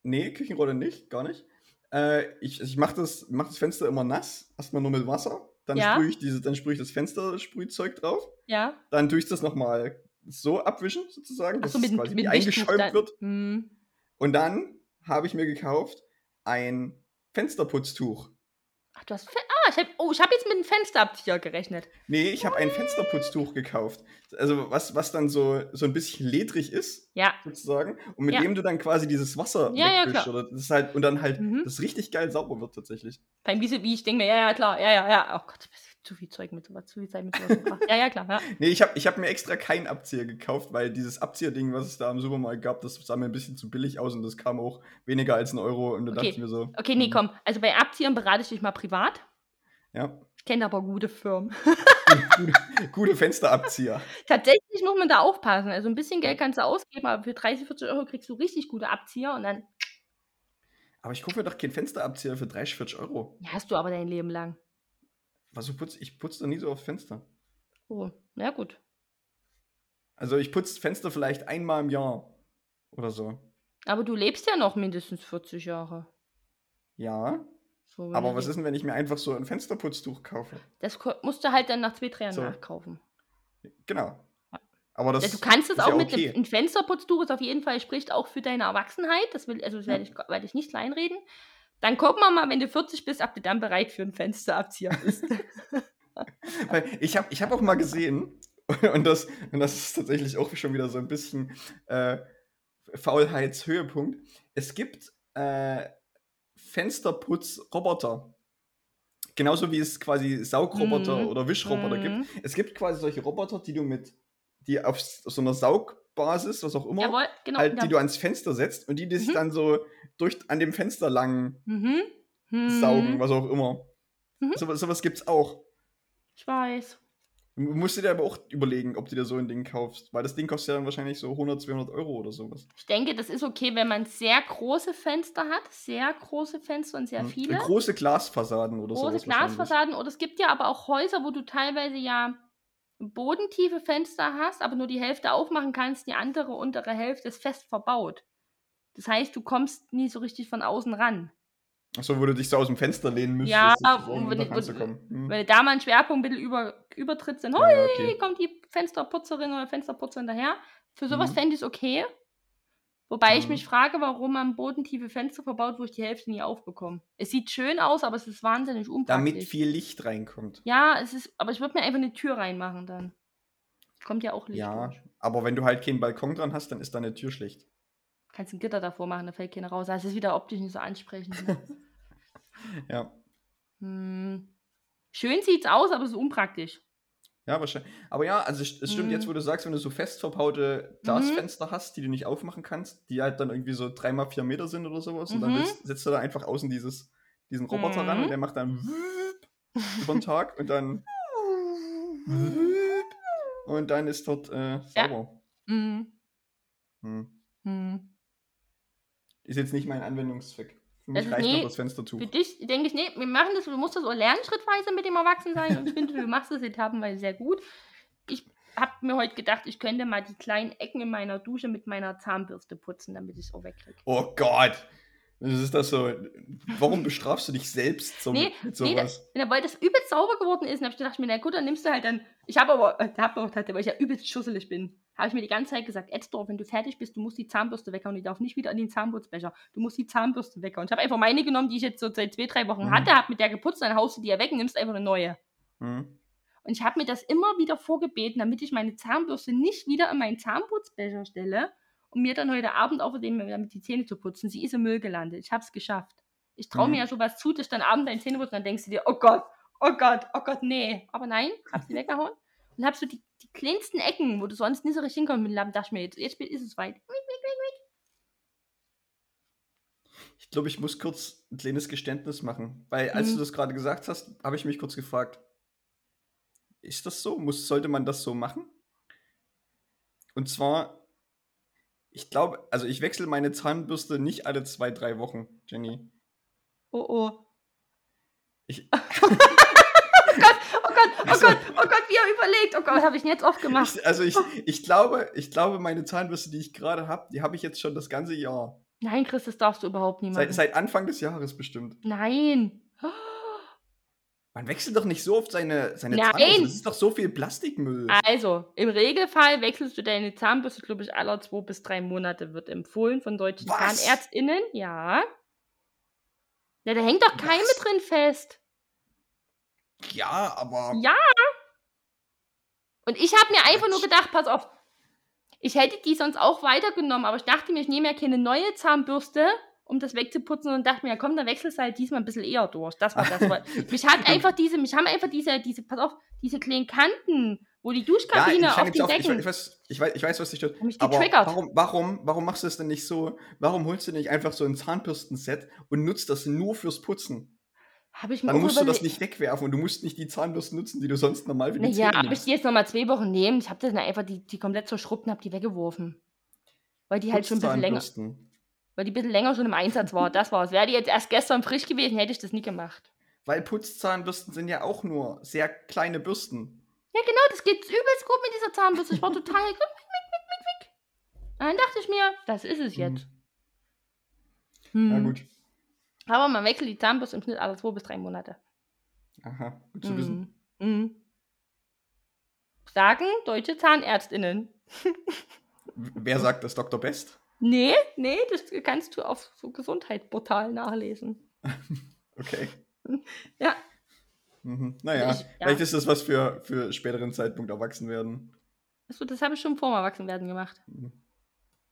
Speaker 1: Nee, Küchenrolle nicht, gar nicht. Äh, ich ich mache das, mach das Fenster immer nass, erstmal nur mit Wasser. Dann
Speaker 2: Ja.
Speaker 1: sprühe ich, diese, dann sprühe ich das Fenstersprühzeug drauf.
Speaker 2: Ja.
Speaker 1: Dann tue ich das nochmal so abwischen, sozusagen, dass
Speaker 2: Achso, mit,
Speaker 1: es quasi
Speaker 2: mit
Speaker 1: eingeschäumt
Speaker 2: dann.
Speaker 1: wird.
Speaker 2: Hm.
Speaker 1: Und dann habe ich mir gekauft ein Fensterputztuch.
Speaker 2: Ach, du hast. Fe ah, ich hab, oh, ich habe jetzt mit einem Fensterabzieher gerechnet.
Speaker 1: Nee, ich habe ein Fensterputztuch gekauft. Also was, was dann so, so ein bisschen ledrig ist,
Speaker 2: Ja.
Speaker 1: sozusagen. Und mit
Speaker 2: Ja.
Speaker 1: dem du dann quasi dieses Wasser
Speaker 2: Ja, ja,
Speaker 1: wegwischst.
Speaker 2: klar.
Speaker 1: oder das halt, und dann halt
Speaker 2: Mhm.
Speaker 1: das richtig geil sauber wird tatsächlich.
Speaker 2: Beim wie, sie- wie ich denke mir, ja, ja, klar, ja, ja, ja. Oh Gott, zu viel Zeug mit sowas, zu viel Zeit mit sowas. verbracht. ja, ja, klar, ja.
Speaker 1: Nee, ich habe ich hab mir extra keinen Abzieher gekauft, weil dieses Abzieherding, was es da im Supermarkt gab, das sah mir ein bisschen zu billig aus und das kam auch weniger als ein Euro. Und da
Speaker 2: Okay.
Speaker 1: dachte ich mir so.
Speaker 2: Okay, nee,
Speaker 1: hm,
Speaker 2: komm. Also bei Abziehern berate ich dich mal privat.
Speaker 1: Ja,
Speaker 2: Ich kenne aber gute Firmen.
Speaker 1: gute, gute Fensterabzieher.
Speaker 2: Tatsächlich muss man da aufpassen. Also ein bisschen Geld kannst du ausgeben, aber für 30, 40 Euro kriegst du richtig gute Abzieher und dann
Speaker 1: Aber ich kaufe mir doch keinen Fensterabzieher für 30, 40 Euro.
Speaker 2: ja, hast du aber dein Leben lang.
Speaker 1: Was so putz, ich putze da nie so aufs Fenster.
Speaker 2: Oh, na gut.
Speaker 1: Also ich putze Fenster vielleicht einmal im Jahr oder so.
Speaker 2: Aber du lebst ja noch mindestens 40 Jahre.
Speaker 1: Ja.
Speaker 2: So,
Speaker 1: Aber
Speaker 2: du
Speaker 1: was ist denn, wenn ich mir einfach so ein Fensterputztuch kaufe?
Speaker 2: Das musst du halt dann nach zwei, drei Jahren
Speaker 1: So.
Speaker 2: nachkaufen.
Speaker 1: Genau. Aber das
Speaker 2: Ja, du kannst es auch
Speaker 1: ja
Speaker 2: mit
Speaker 1: okay.
Speaker 2: einem ein Fensterputztuch, ist auf jeden Fall, spricht auch für deine Erwachsenheit. Das will, also das
Speaker 1: Ja.
Speaker 2: werde ich, werde ich nicht kleinreden. Dann gucken wir mal, wenn du 40 bist, ob du dann bereit für einen Fensterabzieher bist.
Speaker 1: Ich habe ich hab auch mal gesehen, und das, und das ist tatsächlich auch schon wieder so ein bisschen äh, Faulheitshöhepunkt. Es gibt äh, Fensterputzroboter. Genauso wie es quasi Saugroboter
Speaker 2: Mhm.
Speaker 1: oder Wischroboter
Speaker 2: Mhm.
Speaker 1: gibt. Es gibt quasi solche Roboter, die du mit, die auf so einer Saugbasis, was auch immer,
Speaker 2: Jawohl, genau.
Speaker 1: halt,
Speaker 2: ja.
Speaker 1: die du ans Fenster setzt und die, die sich
Speaker 2: Mhm.
Speaker 1: dann so durch an dem Fenster lang
Speaker 2: mhm. Mhm.
Speaker 1: saugen, was auch immer.
Speaker 2: Mhm.
Speaker 1: So, sowas gibt's auch.
Speaker 2: Ich weiß.
Speaker 1: Du musst dir aber auch überlegen, ob du dir so ein Ding kaufst. Weil das Ding kostet ja dann wahrscheinlich so 100, 200 Euro oder sowas.
Speaker 2: Ich denke, das ist okay, wenn man sehr große Fenster hat. Sehr große Fenster und sehr
Speaker 1: Hm.
Speaker 2: viele.
Speaker 1: Große Glasfassaden oder
Speaker 2: große
Speaker 1: sowas. wahrscheinlich.
Speaker 2: Glasfassaden. Oder es gibt ja aber auch Häuser, wo du teilweise ja bodentiefe Fenster hast, aber nur die Hälfte aufmachen kannst. Die andere untere Hälfte ist fest verbaut. Das heißt, du kommst nie so richtig von außen ran.
Speaker 1: Achso, wo du dich so aus dem Fenster lehnen müsstest,
Speaker 2: Ja,
Speaker 1: um
Speaker 2: wenn
Speaker 1: ranzukommen. Hm.
Speaker 2: Wenn du da mal einen Schwerpunkt ein bisschen über, übertrittst, dann
Speaker 1: ja, okay.
Speaker 2: kommt die Fensterputzerin oder Fensterputzer hinterher. Für sowas
Speaker 1: Mhm.
Speaker 2: fände ich es okay. Wobei ich
Speaker 1: Mhm.
Speaker 2: mich frage, warum man bodentiefe Fenster verbaut, wo ich die Hälfte nie aufbekomme. Es sieht schön aus, aber es ist wahnsinnig unpraktisch.
Speaker 1: Damit viel Licht reinkommt.
Speaker 2: Ja, es ist, aber ich würde mir einfach eine Tür reinmachen dann. Kommt ja auch Licht
Speaker 1: Ja,
Speaker 2: durch.
Speaker 1: aber wenn du halt keinen Balkon dran hast, dann ist deine Tür schlecht.
Speaker 2: Kannst ein Gitter davor machen, da fällt keiner raus. Das ist wieder optisch nicht so ansprechend. Ne?
Speaker 1: Ja.
Speaker 2: hm. Schön sieht's aus, aber es ist unpraktisch.
Speaker 1: Ja, wahrscheinlich. Aber ja, also es stimmt
Speaker 2: Mhm.
Speaker 1: jetzt, wo du sagst, wenn du so fest verbaute Glasfenster hast, die du nicht aufmachen kannst, die halt dann irgendwie so dreimal vier Meter sind oder sowas, und dann
Speaker 2: Mhm.
Speaker 1: willst, setzt du da einfach außen dieses, diesen Roboter ran
Speaker 2: Mhm.
Speaker 1: und der macht dann über den Tag und dann und dann ist dort äh,
Speaker 2: Ja.
Speaker 1: sauber.
Speaker 2: Hm.
Speaker 1: Hm. Ist jetzt nicht mein Anwendungszweck. Für mich
Speaker 2: Also,
Speaker 1: reicht
Speaker 2: nee,
Speaker 1: noch das Fenstertuch.
Speaker 2: Für dich denke ich, nee, wir machen das, du musst das auch lernen schrittweise mit dem Erwachsensein und ich finde, du machst das etappenweise sehr gut. Ich habe mir heute gedacht, ich könnte mal die kleinen Ecken in meiner Dusche mit meiner Zahnbürste putzen, damit ich es auch wegkriege.
Speaker 1: Oh Gott! Das ist das so. Warum bestrafst du dich selbst so
Speaker 2: Nee,
Speaker 1: mit
Speaker 2: Nee, da,
Speaker 1: sowas?
Speaker 2: weil das übelst sauber geworden ist, und hab ich gedacht, mir, na gut, dann nimmst du halt dann. Ich habe aber, äh, hab auch gedacht, weil ich ja übelst schusselig bin, habe ich mir die ganze Zeit gesagt, Edsdorf, wenn du fertig bist, du musst die Zahnbürste weghauen, die darf nicht wieder in den Zahnputzbecher. Du musst die Zahnbürste weghauen. Ich habe einfach meine genommen, die ich jetzt so seit zwei, drei Wochen
Speaker 1: Mhm.
Speaker 2: hatte, habe mit der geputzt, dann haust du die ja weg und nimmst einfach eine neue.
Speaker 1: Hm?
Speaker 2: Und ich habe mir das immer wieder vorgebeten, damit ich meine Zahnbürste nicht wieder in meinen Zahnputzbecher stelle, um mir dann heute Abend außerdem damit die Zähne zu putzen. Sie ist im Müll gelandet. Ich habe es geschafft. Ich traue
Speaker 1: Mhm.
Speaker 2: mir ja sowas zu, dass ich dann abends deine Zähne putze und dann denkst du dir, oh Gott, oh Gott, oh Gott, nee. Aber nein, hab sie weggehauen und hab so die, die kleinsten Ecken, wo du sonst nicht so richtig hinkommst mit dem Lappen, dachte ich mir jetzt, jetzt ist es weit.
Speaker 1: Ich glaube, ich muss kurz ein kleines Geständnis machen. Weil, als
Speaker 2: Mhm.
Speaker 1: du das gerade gesagt hast, habe ich mich kurz gefragt: Ist das so? Muss, sollte man das so machen? Und zwar, ich glaube, also ich wechsle meine Zahnbürste nicht alle zwei, drei Wochen, Jenny.
Speaker 2: Oh oh.
Speaker 1: Ich,
Speaker 2: Oh Gott, oh
Speaker 1: Ach so.
Speaker 2: Gott, oh Gott, wie er überlegt. Oh Gott, habe ich denn jetzt oft gemacht.
Speaker 1: ich, also ich, ich glaube, ich glaube, meine Zahnbürste, die ich gerade habe, die habe ich jetzt schon das ganze Jahr.
Speaker 2: Nein, Chris, das darfst du überhaupt machen.
Speaker 1: Seit, seit Anfang des Jahres bestimmt.
Speaker 2: Nein.
Speaker 1: Man wechselt doch nicht so oft seine, seine
Speaker 2: Nein.
Speaker 1: Zahnbürste. Das ist doch so viel Plastikmüll.
Speaker 2: Also, im Regelfall wechselst du deine Zahnbürste, glaube ich, alle zwei bis drei Monate wird empfohlen von deutschen
Speaker 1: Was?
Speaker 2: ZahnärztInnen. Ja. Ja, da hängt doch Keime
Speaker 1: Was?
Speaker 2: drin fest.
Speaker 1: Ja, aber.
Speaker 2: Ja. Und ich habe mir einfach nur gedacht, pass auf, ich hätte die sonst auch weitergenommen, aber ich dachte mir, ich nehme ja keine neue Zahnbürste, um das wegzuputzen und dachte mir, ja komm, dann wechselst du halt diesmal ein bisschen eher durch. Das war das. mich hat einfach diese, mich haben einfach diese, diese, pass auf, diese kleinen Kanten, wo die Duschkabine
Speaker 1: ich, fang
Speaker 2: auf den
Speaker 1: ich,
Speaker 2: Decken.
Speaker 1: ich, weiß, ich, weiß, ich weiß, was dich.
Speaker 2: Hab mich
Speaker 1: Aber
Speaker 2: getriggert.
Speaker 1: warum, warum, warum machst du es denn nicht so? Warum holst du nicht einfach so ein Zahnbürstenset und nutzt das nur fürs Putzen?
Speaker 2: Habe ich mir
Speaker 1: Dann musst du das nicht wegwerfen und du musst nicht die Zahnbürsten nutzen, die du sonst normal für die
Speaker 2: Naja,
Speaker 1: Zähne
Speaker 2: aber ich
Speaker 1: nimmst.
Speaker 2: die jetzt nochmal zwei Wochen nehmen. Ich habe das dann einfach die, die komplett zerschrubbt und habe die weggeworfen. Weil die halt schon ein bisschen länger. Weil die ein bisschen länger schon im Einsatz war. Das war's. Wäre die jetzt erst gestern frisch gewesen, hätte ich das nie gemacht.
Speaker 1: Weil Putzzahnbürsten sind ja auch nur sehr kleine Bürsten.
Speaker 2: Ja, genau, das geht übelst gut mit dieser Zahnbürste. Ich war total. wick, wick, wick. Und dann dachte ich mir, das ist es jetzt.
Speaker 1: Na
Speaker 2: Hm.
Speaker 1: gut.
Speaker 2: Aber man wechselt die Zahnbürste im Schnitt alle zwei bis drei Monate.
Speaker 1: Aha, gut zu wissen.
Speaker 2: Mhm. Mhm. Sagen deutsche ZahnärztInnen.
Speaker 1: Wer sagt das, Dr. Best?
Speaker 2: Nee, nee, das kannst du auf so Gesundheitsportal nachlesen.
Speaker 1: Okay.
Speaker 2: Ja.
Speaker 1: Mhm. Naja,
Speaker 2: Ich- ja.
Speaker 1: vielleicht ist das was für, für späteren Zeitpunkt erwachsen werden.
Speaker 2: Achso, das habe ich schon vor dem Erwachsenwerden gemacht.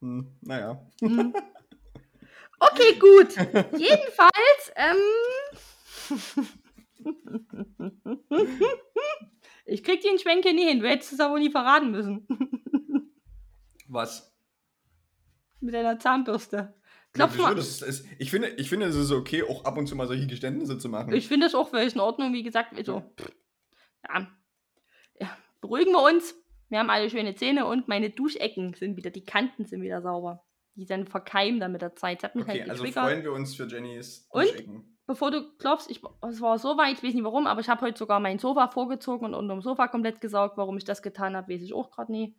Speaker 1: Hm, naja.
Speaker 2: Mhm. Okay, gut. Jedenfalls, ähm. ich krieg den Schwenk hier nie hin. Du hättest es aber nie verraten müssen.
Speaker 1: Was?
Speaker 2: Mit deiner Zahnbürste.
Speaker 1: Ja,
Speaker 2: Klopf
Speaker 1: wieso?
Speaker 2: mal.
Speaker 1: Ist, ist, ich, finde, ich finde, es ist okay, auch ab und zu mal solche Geständnisse zu machen.
Speaker 2: Ich finde das auch völlig in Ordnung, wie gesagt. Also, ja. ja. Beruhigen wir uns. Wir haben alle schöne Zähne und meine Duschecken sind wieder, die Kanten sind wieder sauber. Die dann verkeimen dann mit der Zeit. Das hat mich
Speaker 1: okay,
Speaker 2: halt
Speaker 1: also freuen wir uns für Jennys
Speaker 2: Und?
Speaker 1: Duschecken.
Speaker 2: bevor du klopfst, ich, es war so weit, ich weiß nicht warum, aber ich habe heute sogar mein Sofa vorgezogen und unterm Sofa komplett gesaugt. Warum ich das getan habe, weiß ich auch gerade nie.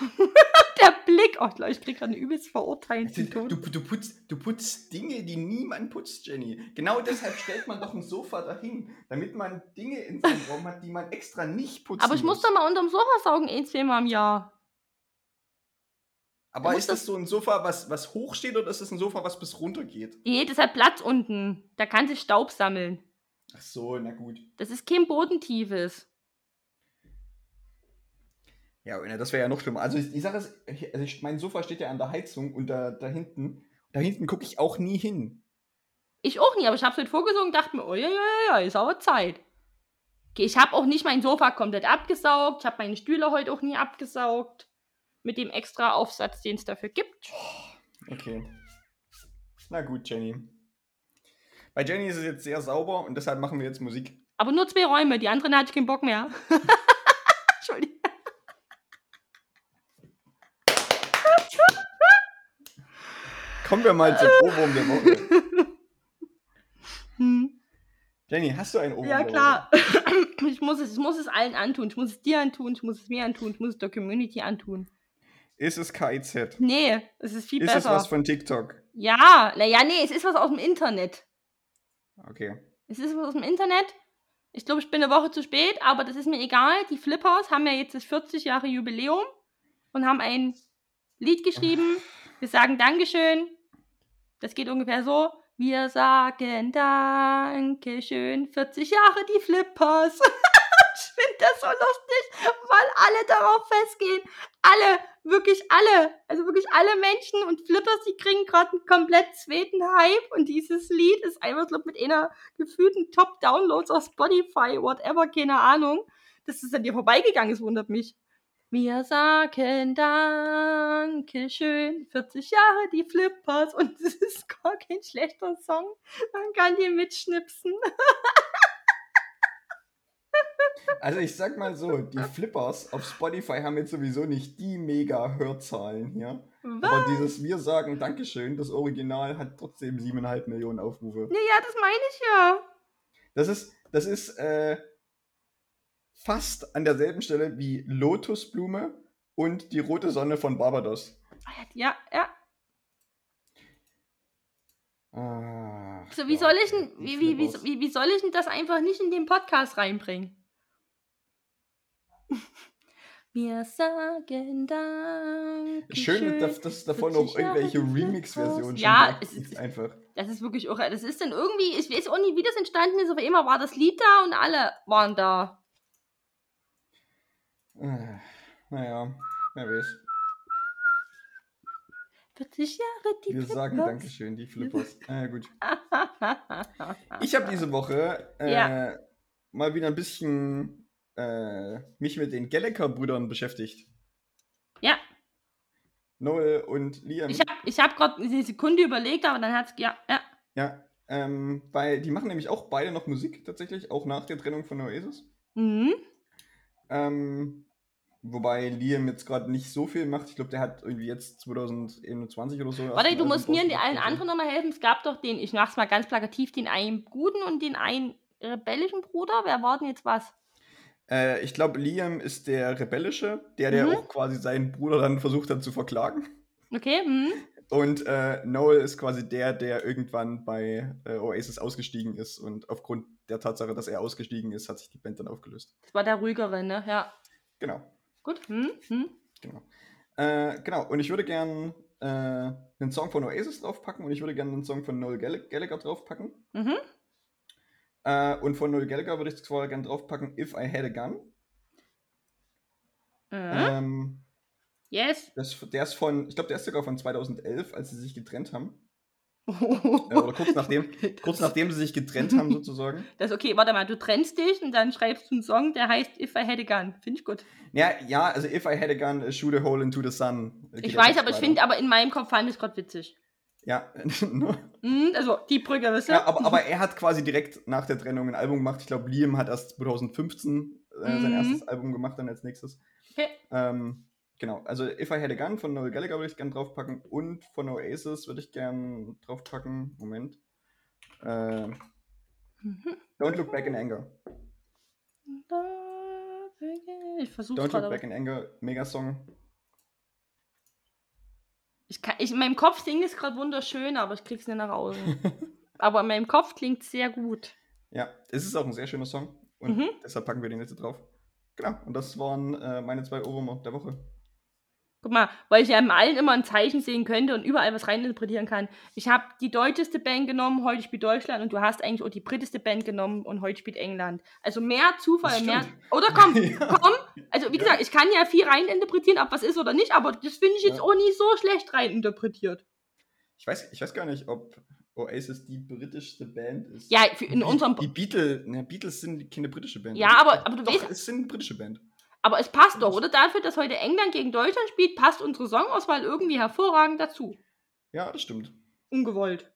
Speaker 2: Der Blick, oh, ich krieg gerade einen übelst verurteilten
Speaker 1: Du,
Speaker 2: Ton.
Speaker 1: du, putzt, du putzt Dinge, die niemand putzt, Jenny. Genau deshalb stellt man doch ein Sofa dahin, damit man Dinge in seinem Raum hat, die man extra nicht putzen
Speaker 2: Aber ich muss doch mal unterm Sofa saugen, ein, zweimal im Jahr.
Speaker 1: Aber ist das so ein Sofa, was, was hoch steht, oder ist das ein Sofa, was bis runter geht?
Speaker 2: Nee, das hat Platz unten. Da kann sich Staub sammeln.
Speaker 1: Ach so, na gut.
Speaker 2: Das ist kein bodentiefes.
Speaker 1: Ja, das wäre ja noch schlimmer. Also ich- die Sache ist, ich- also ich, mein Sofa steht ja an der Heizung und da, da hinten, da hinten gucke ich auch nie hin.
Speaker 2: Ich auch nie, aber ich habe es heute vorgesungen und dachte mir, oh ja, ja, ja, ist aber Zeit. Okay, ich habe auch nicht mein Sofa komplett abgesaugt. Ich habe meine Stühle heute auch nie abgesaugt. Mit dem extra Aufsatz, den es dafür gibt.
Speaker 1: Okay. Na gut, Jenny. Bei Jenny ist es jetzt sehr sauber und deshalb machen wir jetzt Musik.
Speaker 2: Aber nur zwei Räume, die anderen hatte ich keinen Bock mehr.
Speaker 1: Kommen wir mal zum Ohrwurm der Woche.
Speaker 2: Hm.
Speaker 1: Jenny, hast du einen Ohrwurm
Speaker 2: Ja, klar. Ich muss, es, ich muss es allen antun. Ich muss es dir antun, ich muss es mir antun, ich muss es der Community antun.
Speaker 1: Ist es KIZ?
Speaker 2: Nee, es ist viel
Speaker 1: Ist es
Speaker 2: besser.
Speaker 1: was von TikTok?
Speaker 2: Ja, naja, nee, es ist was aus dem Internet.
Speaker 1: Okay.
Speaker 2: Es ist was aus dem Internet. Ich glaube, ich bin eine Woche zu spät, aber das ist mir egal. Die Flippers haben ja jetzt das 40 Jahre Jubiläum und haben ein Lied geschrieben. Wir sagen Dankeschön. Das geht ungefähr so. Wir sagen Dankeschön. 40 Jahre die Flippers. ich finde das so lustig, weil alle darauf festgehen. Alle, wirklich alle. Also wirklich alle Menschen und Flippers, die kriegen gerade einen komplett zweiten Hype. Und dieses Lied ist einfach glaub, mit einer gefühlten Top-Downloads auf Spotify, whatever, keine Ahnung. Dass es an dir vorbeigegangen ist, wundert mich. Wir sagen Dankeschön, 40 Jahre die Flippers und es ist gar kein schlechter Song. Man kann die mitschnipsen.
Speaker 1: Also ich sag mal so, die Flippers auf Spotify haben jetzt sowieso nicht die mega Hörzahlen hier.
Speaker 2: Was?
Speaker 1: Aber dieses Wir sagen Dankeschön, das Original hat trotzdem siebeneinhalb Millionen Aufrufe.
Speaker 2: Naja, das meine ich ja.
Speaker 1: Das ist, das ist äh, fast an derselben Stelle wie Lotusblume und die rote Sonne von Barbados.
Speaker 2: Ja, ja.
Speaker 1: Ach,
Speaker 2: So, wie
Speaker 1: Gott,
Speaker 2: soll ich denn, wie, wie, wie, wie, soll ich denn das einfach nicht in den Podcast reinbringen? Wir sagen Dankeschön.
Speaker 1: Schön, dass, dass davon noch
Speaker 2: 40 Jahre
Speaker 1: irgendwelche Remix-Versionen.
Speaker 2: Ja,
Speaker 1: schon
Speaker 2: es ist-
Speaker 1: einfach.
Speaker 2: Das ist wirklich auch, das ist dann irgendwie, ich weiß auch nicht, wie das entstanden ist, aber immer war das Lied da und alle waren da.
Speaker 1: Äh, Naja, wer weiß.
Speaker 2: 40 Jahre die
Speaker 1: Wir sagen
Speaker 2: Flippers.
Speaker 1: Dankeschön, die Flippers. Ah, gut. Ich habe diese Woche äh,
Speaker 2: Ja.
Speaker 1: mal wieder ein bisschen äh, mich mit den Gallagher-Brüdern beschäftigt.
Speaker 2: ja,
Speaker 1: Noel und Liam.
Speaker 2: ich habe ich hab gerade eine Sekunde überlegt, aber dann hat's, ja, ja.
Speaker 1: Ja, ähm, weil die machen nämlich auch beide noch Musik tatsächlich, auch nach der Trennung von Oasis.
Speaker 2: Mhm.
Speaker 1: Ähm, wobei Liam jetzt gerade nicht so viel macht. Ich glaube, der hat irgendwie jetzt 2021 oder so.
Speaker 2: Warte, du musst mir und allen anderen nochmal helfen. Es gab doch den, ich mach's mal ganz plakativ, den einen guten und den einen rebellischen Bruder. Wer war denn jetzt was?
Speaker 1: Äh, ich glaube, Liam ist der Rebellische, der, der
Speaker 2: Mhm.
Speaker 1: auch quasi seinen Bruder dann versucht hat zu verklagen.
Speaker 2: Okay, hm.
Speaker 1: Und äh, Noel ist quasi der, der irgendwann bei äh, Oasis ausgestiegen ist. Und aufgrund der Tatsache, dass er ausgestiegen ist, hat sich die Band dann aufgelöst.
Speaker 2: Das war der ruhigere, ne? Ja.
Speaker 1: Genau,
Speaker 2: Gut, hm, hm.
Speaker 1: genau. Äh, genau, und ich würde gern äh, einen Song von Oasis draufpacken und ich würde gerne einen Song von Noel Gall Gallagher draufpacken.
Speaker 2: Mhm.
Speaker 1: Äh, und von Noel Gallagher würde ich vorher gerne draufpacken, If I Had a Gun.
Speaker 2: Mhm.
Speaker 1: Ähm,
Speaker 2: Yes.
Speaker 1: das, der ist von, ich glaube, der ist sogar von 2011, als sie sich getrennt haben. Äh, oder kurz nachdem, kurz nachdem sie sich getrennt haben, sozusagen.
Speaker 2: Das ist okay, warte mal, du trennst dich und dann schreibst du einen Song, der heißt If I Had a Gun. Finde ich gut.
Speaker 1: Ja, ja, also If I Had a Gun, uh, Shoot a Hole into the Sun. Geht
Speaker 2: Ich weiß, aber ich finde, aber in meinem Kopf fand ich es gerade witzig.
Speaker 1: Ja,
Speaker 2: Mhm, also, die Brücke, wisst ihr?
Speaker 1: ja aber, aber er hat quasi direkt nach der Trennung ein Album gemacht. Ich glaube, Liam hat erst 2015 äh, sein
Speaker 2: Mhm.
Speaker 1: erstes Album gemacht, dann als nächstes.
Speaker 2: Okay.
Speaker 1: Ähm, genau, also If I Had a Gun von Noel Gallagher würde ich gerne draufpacken und von Oasis würde ich gerne draufpacken. Moment. Äh,
Speaker 2: Mhm.
Speaker 1: Don't Look Back in Anger.
Speaker 2: Ich versuche
Speaker 1: Don't Look. Back in Anger, Megasong.
Speaker 2: Ich kann, ich, in meinem Kopf singt es gerade wunderschön, aber ich krieg's nicht nach außen. aber in meinem Kopf klingt sehr gut.
Speaker 1: Ja, es ist auch ein sehr schöner Song und
Speaker 2: Mhm.
Speaker 1: deshalb packen wir den jetzt drauf. Genau, und das waren äh, meine zwei Ohrwürmer der Woche.
Speaker 2: Guck mal, weil ich ja im Allen immer ein Zeichen sehen könnte und überall was reininterpretieren kann. Ich habe die deutscheste Band genommen, heute spielt Deutschland und du hast eigentlich auch die britteste Band genommen und heute spielt England. Also mehr Zufall, mehr. Oder komm,
Speaker 1: Ja.
Speaker 2: komm. Also wie
Speaker 1: Ja.
Speaker 2: gesagt, ich kann ja viel reininterpretieren, ob was ist oder nicht, aber das finde ich jetzt
Speaker 1: Ja.
Speaker 2: auch nicht so schlecht reininterpretiert.
Speaker 1: Ich weiß, ich weiß gar nicht, ob Oasis die britischste Band ist.
Speaker 2: Ja, in
Speaker 1: die,
Speaker 2: unserem.
Speaker 1: Die Beatles, ne, Beatles sind keine britische Band.
Speaker 2: Ja, aber- aber du
Speaker 1: Doch,
Speaker 2: weißt-
Speaker 1: es sind eine britische Band.
Speaker 2: Aber es passt doch, oder? Dafür, dass heute England gegen Deutschland spielt, passt unsere Songauswahl irgendwie hervorragend dazu.
Speaker 1: Ja, das stimmt.
Speaker 2: Ungewollt.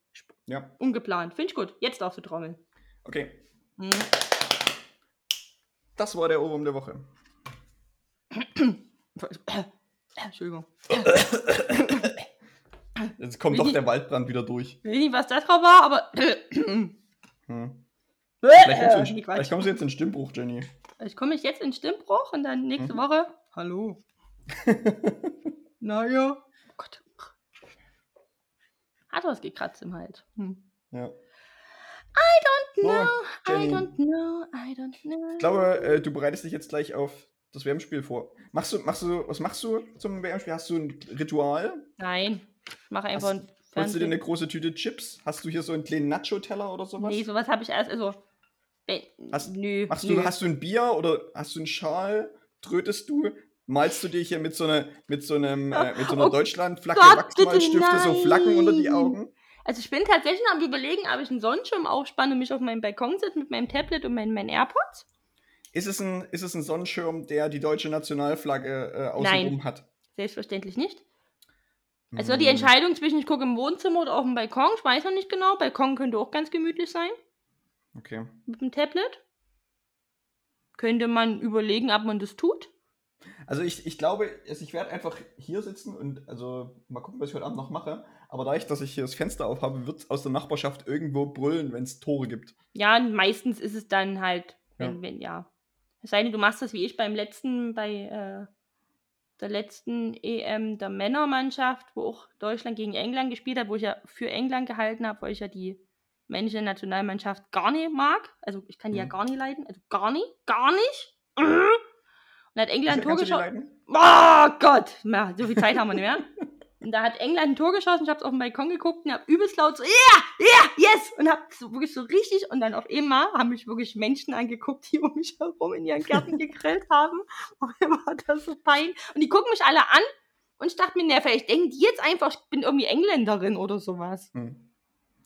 Speaker 1: Ja,
Speaker 2: Ungeplant. Finde ich gut. Jetzt darfst du trommeln.
Speaker 1: okay.
Speaker 2: Hm.
Speaker 1: Das war der Ohrwurm der Woche.
Speaker 2: Entschuldigung.
Speaker 1: Jetzt kommt doch der Waldbrand wieder durch.
Speaker 2: Ich weiß nicht, was das drauf war, aber.
Speaker 1: Hm. Vielleicht, kommst du
Speaker 2: Quatsch.
Speaker 1: vielleicht kommst du jetzt in Stimmbruch, Jenny.
Speaker 2: Ich komme jetzt in Stimmbruch und dann nächste
Speaker 1: Mhm.
Speaker 2: Woche. Hallo. naja. Oh Gott. Hat was gekratzt im Hals. Hm.
Speaker 1: Ja.
Speaker 2: I don't know, I
Speaker 1: Jenny.
Speaker 2: don't know, I don't know.
Speaker 1: Ich glaube, äh, du bereitest dich jetzt gleich auf das WM-Spiel vor. Machst du, machst du, was machst du zum WM-Spiel? Hast du ein Ritual?
Speaker 2: Nein, ich mache einfach
Speaker 1: Hast-
Speaker 2: ein
Speaker 1: Holst du dir
Speaker 2: Fernsehen.
Speaker 1: eine große Tüte Chips? Hast du hier so einen kleinen Nacho-Teller oder sowas?
Speaker 2: Nee, sowas habe ich erst, also. Be-
Speaker 1: Hast-
Speaker 2: nö.
Speaker 1: Machst
Speaker 2: nö.
Speaker 1: du, hast du ein Bier oder hast du einen Schal? Trötest du? Malst du dir hier mit so, einer, mit so einem äh, mit so einer
Speaker 2: Oh
Speaker 1: Deutschlandflagge Wachsmalstifte so Flaggen unter die. Augen?
Speaker 2: Also ich bin tatsächlich am überlegen, ob ich einen Sonnenschirm aufspanne und mich auf meinen Balkon setze mit meinem Tablet und meinen, meinen AirPods.
Speaker 1: Ist es, ein, ist es ein Sonnenschirm, der die deutsche Nationalflagge äh, außenrum hat?
Speaker 2: Selbstverständlich nicht. Also die
Speaker 1: Hm.
Speaker 2: Entscheidung zwischen ich gucke im Wohnzimmer oder auf dem Balkon, ich weiß noch nicht genau. Balkon könnte auch ganz gemütlich sein
Speaker 1: Okay.
Speaker 2: mit dem Tablet. Könnte man überlegen, ob man das tut.
Speaker 1: Also ich, ich glaube, ich werde einfach hier sitzen und also mal gucken, was ich heute Abend noch mache. Aber dadurch, dass ich hier das Fenster aufhabe, wird es aus der Nachbarschaft irgendwo brüllen, wenn es Tore gibt.
Speaker 2: Ja, meistens ist es dann halt, wenn,
Speaker 1: Ja.
Speaker 2: wenn, ja. Es sei denn, du machst das wie ich beim letzten, bei äh, der letzten EM der Männermannschaft, wo auch Deutschland gegen England gespielt hat, wo ich ja für England gehalten habe, weil ich ja die männliche Nationalmannschaft gar nicht mag. Also ich kann die ja
Speaker 1: Mhm.
Speaker 2: gar nicht leiden. Also gar nicht, gar nicht. Mhm. Und hat England ein Tor geschossen. Oh Gott! Ja, so viel Zeit haben wir nicht mehr. Und da hat England ein Tor geschossen, ich hab's auf dem Balkon geguckt und hab übelst laut so, ja, ja, yes! Und hab so wirklich so richtig, und dann auf einmal haben mich wirklich Menschen angeguckt, die um mich herum in ihren Gärten gegrillt haben. Und mir war das so pein. Und die gucken mich alle an und ich dachte mir, ne, vielleicht denken die jetzt einfach, ich bin irgendwie Engländerin oder sowas.
Speaker 1: Hm.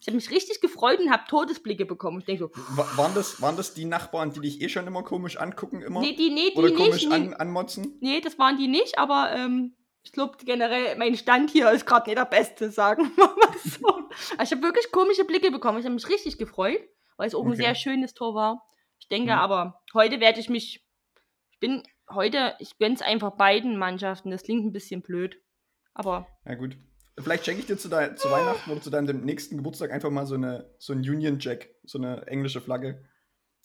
Speaker 2: Ich habe mich richtig gefreut und hab Todesblicke bekommen. Ich denke so,
Speaker 1: Wa- Waren das, waren das die Nachbarn, die dich eh schon immer komisch angucken immer?
Speaker 2: nee, die, nee, die
Speaker 1: Oder
Speaker 2: nicht.
Speaker 1: komisch
Speaker 2: nee.
Speaker 1: an, anmotzen?
Speaker 2: Nee, das waren die nicht, aber ähm, ich glaube generell, mein Stand hier ist gerade nicht der beste, sagen wir mal so. Also ich habe wirklich komische Blicke bekommen. Ich habe mich richtig gefreut, weil es auch ein
Speaker 1: Okay.
Speaker 2: sehr schönes Tor war. Ich denke
Speaker 1: Mhm.
Speaker 2: aber, heute werde ich mich, ich bin heute, ich gönn's einfach beiden Mannschaften. Das klingt ein bisschen blöd, aber
Speaker 1: Ja, gut. Vielleicht schenke ich dir zu, dein, zu Weihnachten oder zu deinem nächsten Geburtstag einfach mal so, eine, so ein Union Jack, so eine englische Flagge.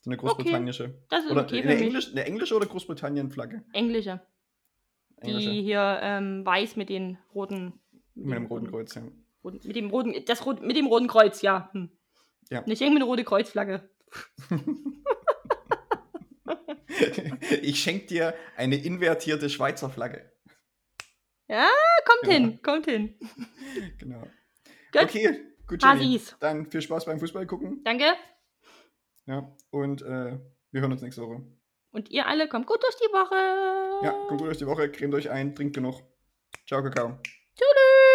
Speaker 1: So eine großbritannische.
Speaker 2: das ist
Speaker 1: Oder
Speaker 2: okay
Speaker 1: eine. Englisch, eine englische oder Großbritannien-Flagge?
Speaker 2: Englische,
Speaker 1: Englische.
Speaker 2: die hier ähm, weiß mit den roten,
Speaker 1: Mit dem roten Kreuz, ja.
Speaker 2: roten- mit dem roten, das rot, mit dem roten Kreuz, ja. Hm.
Speaker 1: Ja.
Speaker 2: Nicht eine rote Kreuzflagge.
Speaker 1: ich schenke dir eine invertierte Schweizer Flagge.
Speaker 2: Kommt
Speaker 1: Ja.
Speaker 2: hin, kommt hin.
Speaker 1: Genau.
Speaker 2: Gut.
Speaker 1: Okay, gut, Jenny. Dann viel Spaß beim Fußball gucken.
Speaker 2: Danke.
Speaker 1: Ja, und äh, wir hören uns nächste Woche.
Speaker 2: Und ihr alle kommt gut durch die Woche.
Speaker 1: Ja, kommt gut durch die Woche, cremt euch ein, trinkt genug. Ciao, Kakao.
Speaker 2: Tschüss.